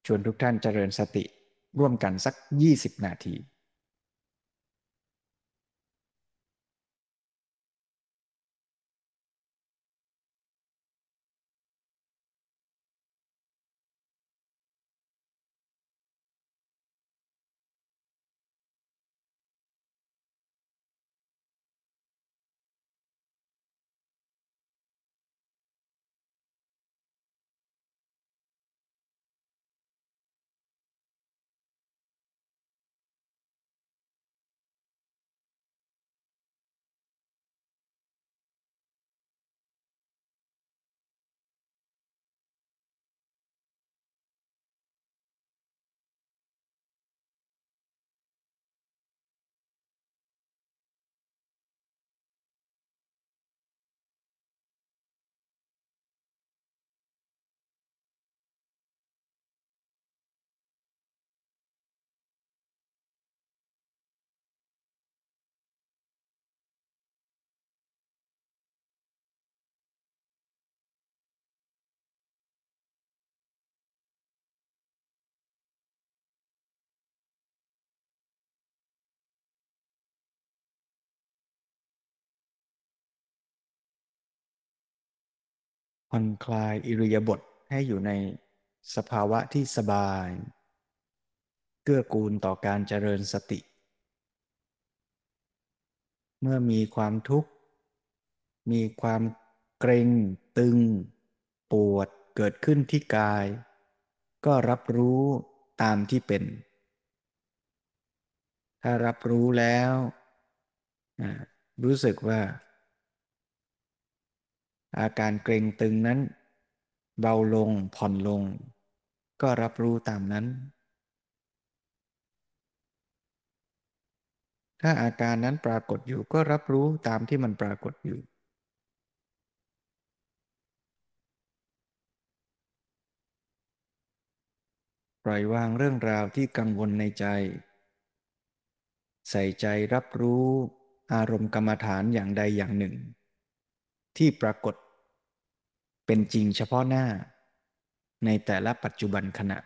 ชวนทุกท่านเจริญสติร่วมกันสัก 20 นาที ผ่อนคลายอิริยาบถให้อยู่ในสภาวะที่สบาย เกื้อกูลต่อการเจริญสติ เมื่อมีความทุกข์ มีความเกรงตึง ปวดเกิดขึ้นที่กาย ก็รับรู้ตามที่เป็น ถ้ารับรู้แล้ว รู้สึกว่า อาการเกร็งตึงนั้น เบาลงผ่อนลง ก็รับรู้ตามนั้น ถ้าอาการนั้นปรากฏอยู่ก็รับรู้ตามที่มันปรากฏอยู่ ปล่อยวางเรื่องราวที่กังวลในใจ ใส่ใจรับรู้อารมณ์กรรมฐานอย่างใดอย่างหนึ่ง ที่ปรากฏเป็นจริงเฉพาะหน้า ในแต่ละปัจจุบันขณะ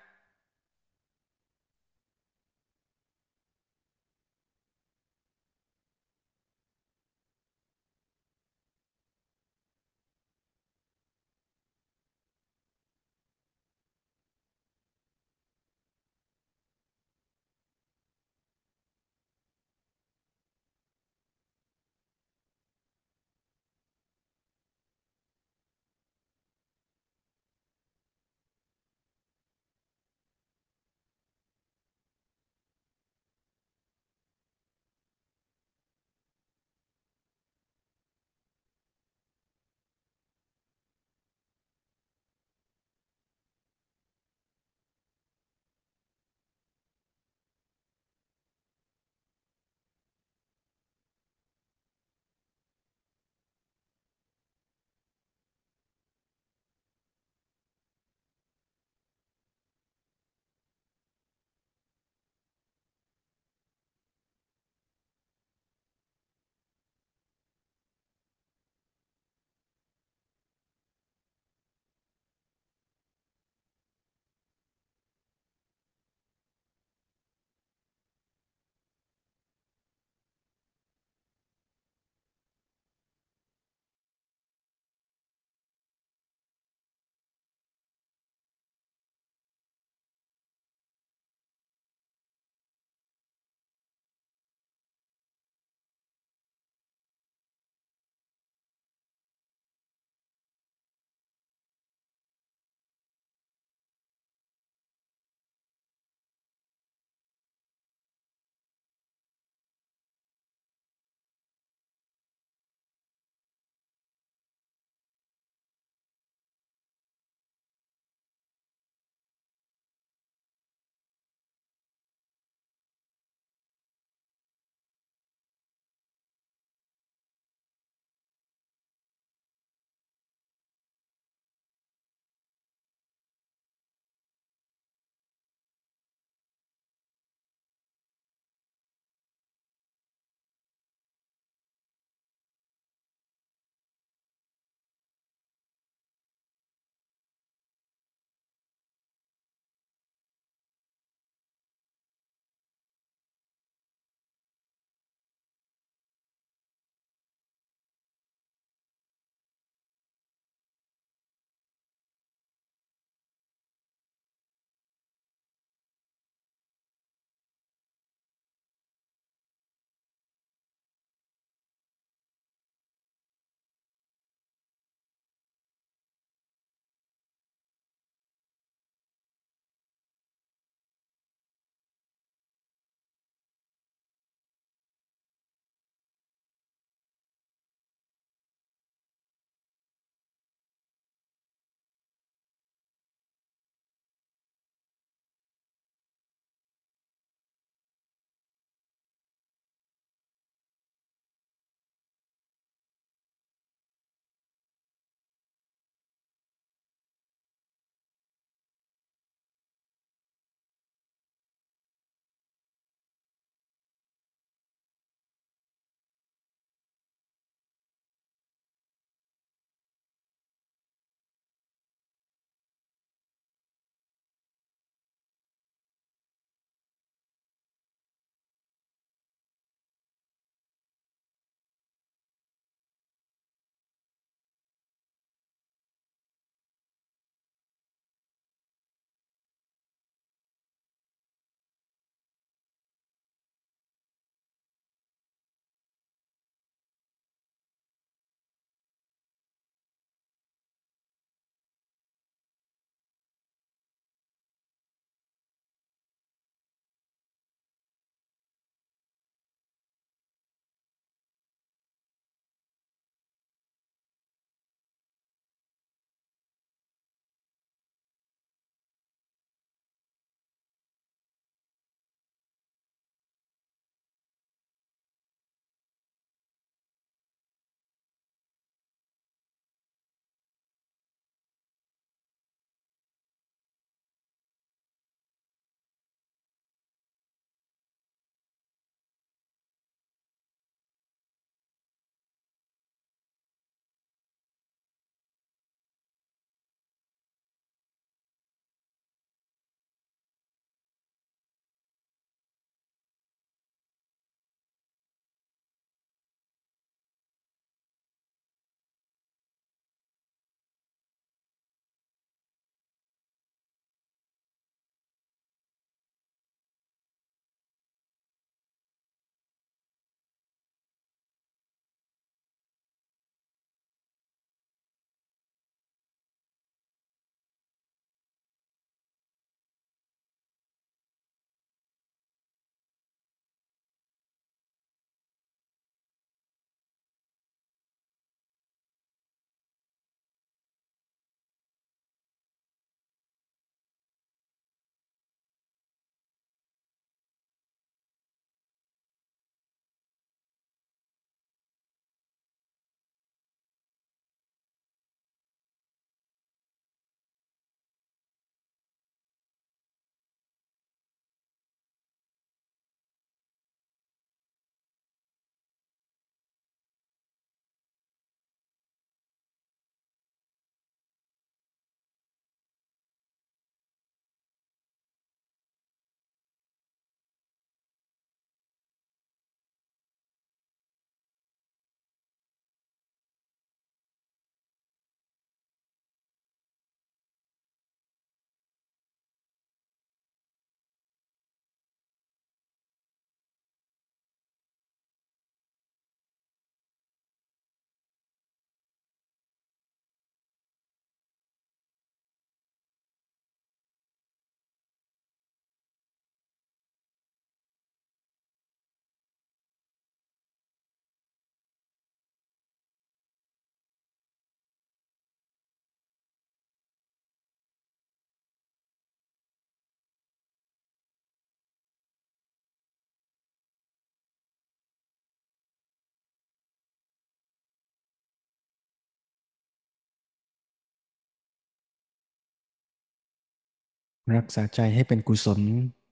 รักษาใจให้เป็นกุศล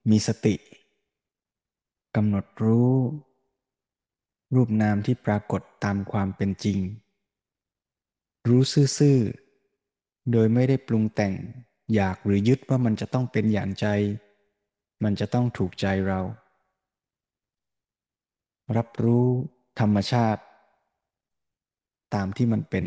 มีสติกำหนดรู้ รูปนามที่ปรากฏตามความเป็นจริง รู้ซื่อๆ โดยไม่ได้ปรุงแต่งอยากหรือยึดว่ามันจะต้องเป็นอย่างใจ มันจะต้องถูกใจเรา รับรู้ธรรมชาติ ตามที่มันเป็น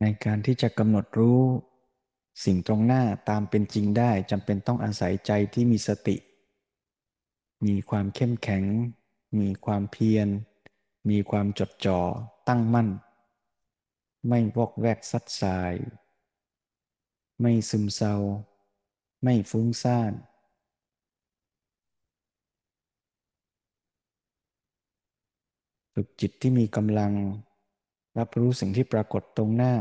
ในการที่จะกำหนดรู้สิ่งตรงหน้าตามเป็นจริงได้จำเป็นต้องอาศัยใจที่มีสติ มีความเข้มแข็ง มีความเพียร มีความจดจ่อตั้งมั่น ไม่วอกแวกซัดสาย ไม่ซึมเศร้า ไม่ฟุ้งซ่านฝึกจิตที่มีกำลัง รับรู้สิ่งที่ปรากฏตรงหน้า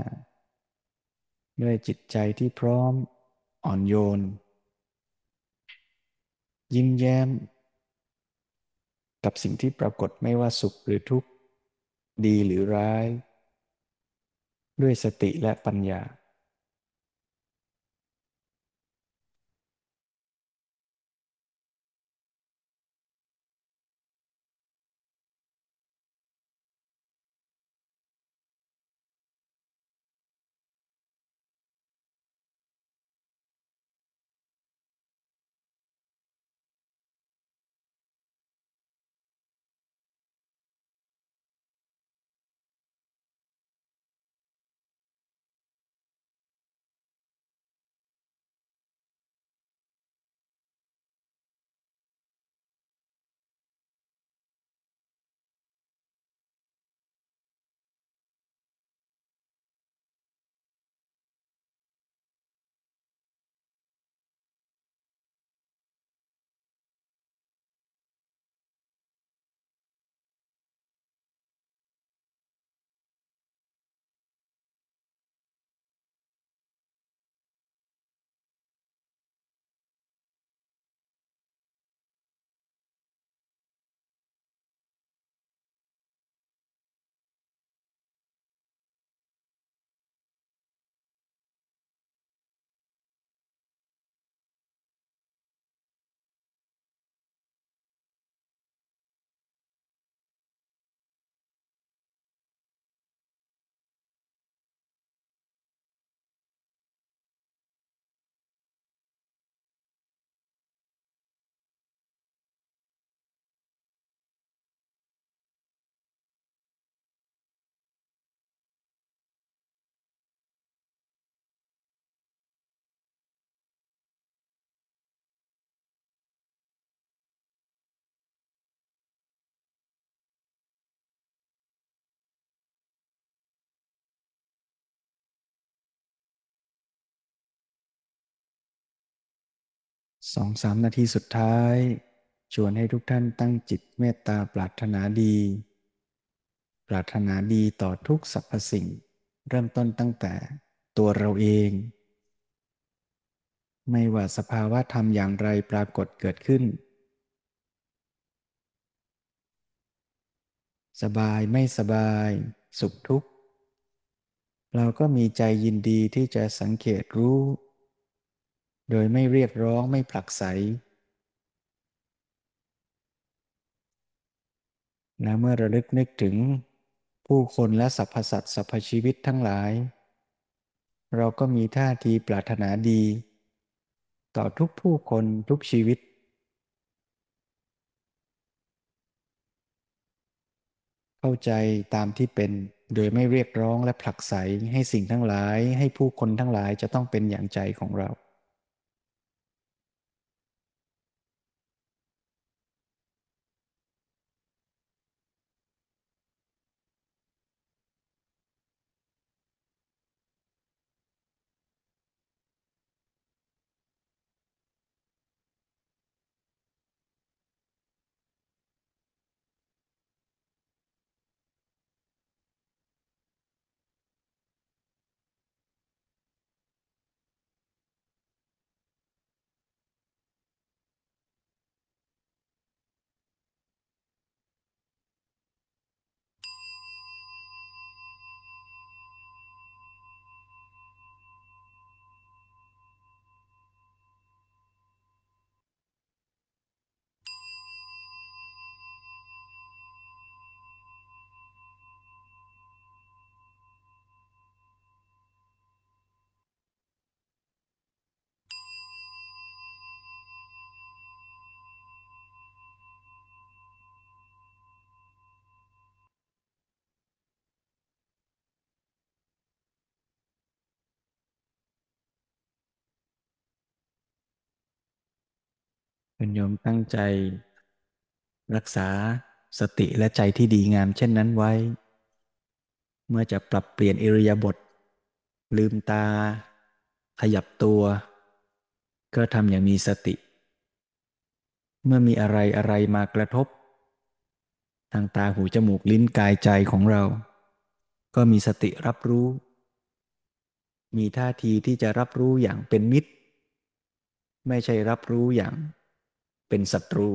ด้วยจิตใจที่พร้อมอ่อนโยน ยิ้มแย้ม กับสิ่งที่ปรากฏไม่ว่าสุขหรือทุกข์ ดีหรือร้าย ด้วยสติและปัญญา สองสามนาทีสุดท้าย ชวนให้ทุกท่านตั้งจิตเมตตาปรารถนาดี ปรารถนาดีต่อทุกสรรพสิ่ง เริ่มต้นตั้งแต่ตัวเราเอง ไม่ว่าสภาวะธรรมอย่างไรปรากฏเกิดขึ้น สบายไม่สบาย สุขทุกข์ เราก็มีใจยินดีที่จะสังเกตรู้ โดยไม่เรียกร้องไม่ผลักไสและเมื่อระลึกนึกถึงผู้คนและสรรพสัตว์สรรพชีวิตทั้งหลาย เราก็มีท่าทีปรารถนาดี ต่อทุกผู้คนทุกชีวิต เข้าใจตามที่เป็นโดยไม่เรียกร้องและผลักไสให้สิ่งทั้งหลายให้ผู้คนทั้งหลายจะต้องเป็นอย่างใจของเรา คุณโยมตั้งใจ รักษาสติและใจที่ดีงามเช่นนั้นไว้ เมื่อจะปรับเปลี่ยนอิริยาบถลืมตา ขยับตัว ก็ทำอย่างมีสติ เมื่อมีอะไรอะไรมากระทบ ทางตาหูจมูกลิ้นกายใจของเรา ก็มีสติรับรู้ มีท่าทีที่จะรับรู้อย่างเป็นมิตร ไม่ใช่รับรู้อย่าง เป็นศัตรู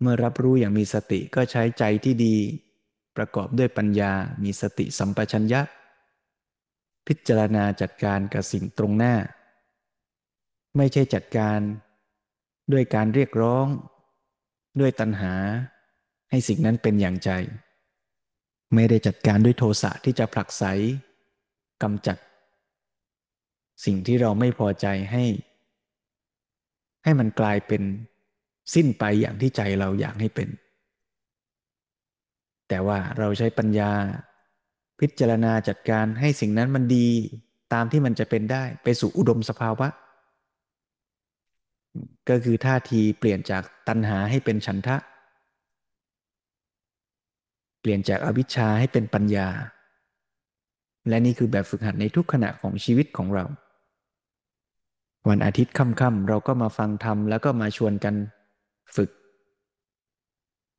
เมื่อรับรู้อย่างมีสติก็ใช้ใจที่ดี ประกอบด้วยปัญญามีสติสัมปชัญญะ พิจารณาจัดการกับสิ่งตรงหน้า ไม่ใช่จัดการ ด้วยการเรียกร้อง ด้วยตัณหา ให้สิ่งนั้นเป็นอย่างใจ ไม่ได้จัดการด้วยโทสะที่จะผลักไสกำจัด สิ่งที่เราไม่พอใจให้ ให้มันกลายเป็นสิ้นไปอย่างที่ใจเราอยากให้เป็น แต่ว่าเราใช้ปัญญา พิจารณาจัดการให้สิ่งนั้นมันดีตามที่มันจะเป็นได้ไปสู่อุดมสภาวะ ก็คือท่าทีเปลี่ยนจากตัณหาให้เป็นฉันทะ เปลี่ยนจากอวิชชาให้เป็นปัญญา และนี่คือแบบฝึกหัดในทุกขณะของชีวิตของเรา วันอาทิตย์ค่ำๆเราก็มาฟังธรรมแล้วก็มาชวนกันฝึก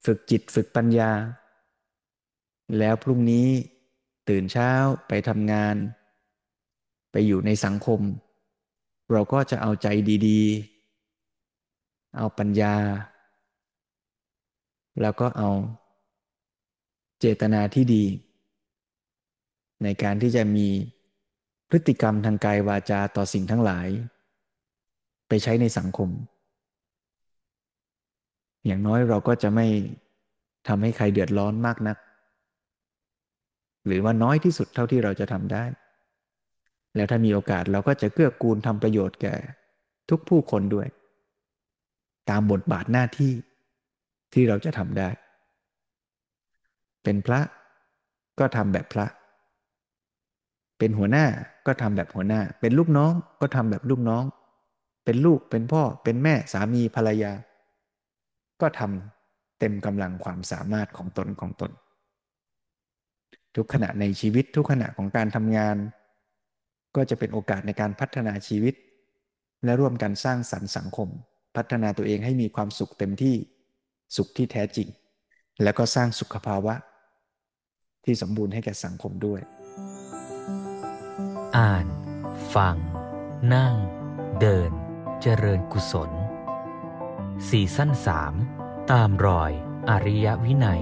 ฝึกจิตฝึกปัญญา แล้วพรุ่งนี้ตื่นเช้าไปทำงาน ไปอยู่ในสังคม เราก็จะเอาใจดีๆ เอาปัญญา แล้วก็เอาเจตนาที่ดี ในการที่จะมีพฤติกรรมทางกายวาจาต่อสิ่งทั้งหลาย ไปใช้ในสังคม อย่างน้อยเราก็จะไม่ทำให้ใครเดือดร้อนมากนัก หรือว่าน้อยที่สุดเท่าที่เราจะทำได้ แล้วถ้ามีโอกาสเราก็จะเกื้อกูลทำประโยชน์แก่ ทุกผู้คนด้วย ตามบทบาทหน้าที่ที่เราจะทำได้ เป็นพระก็ทำแบบพระ เป็นหัวหน้าก็ทำแบบหัวหน้า เป็นลูกน้องก็ทำแบบลูกน้อง เป็นลูกเป็นพ่อเป็นแม่สามีภรรยา ก็ทำเต็มกำลังความสามารถของตนของตน ทุกขณะในชีวิตทุกขณะของการทำงาน ก็จะเป็นโอกาสในการพัฒนาชีวิต และร่วมกันสร้างสรรค์สังคม พัฒนาตัวเองให้มีความสุขเต็มที่สุขที่แท้จริง แล้วก็สร้างสุขภาวะ ที่สมบูรณ์ให้แก่สังคมด้วย อ่าน ฟัง นั่ง เดิน เจริญกุศลสี่สั้นสามตามรอยอริยวินัย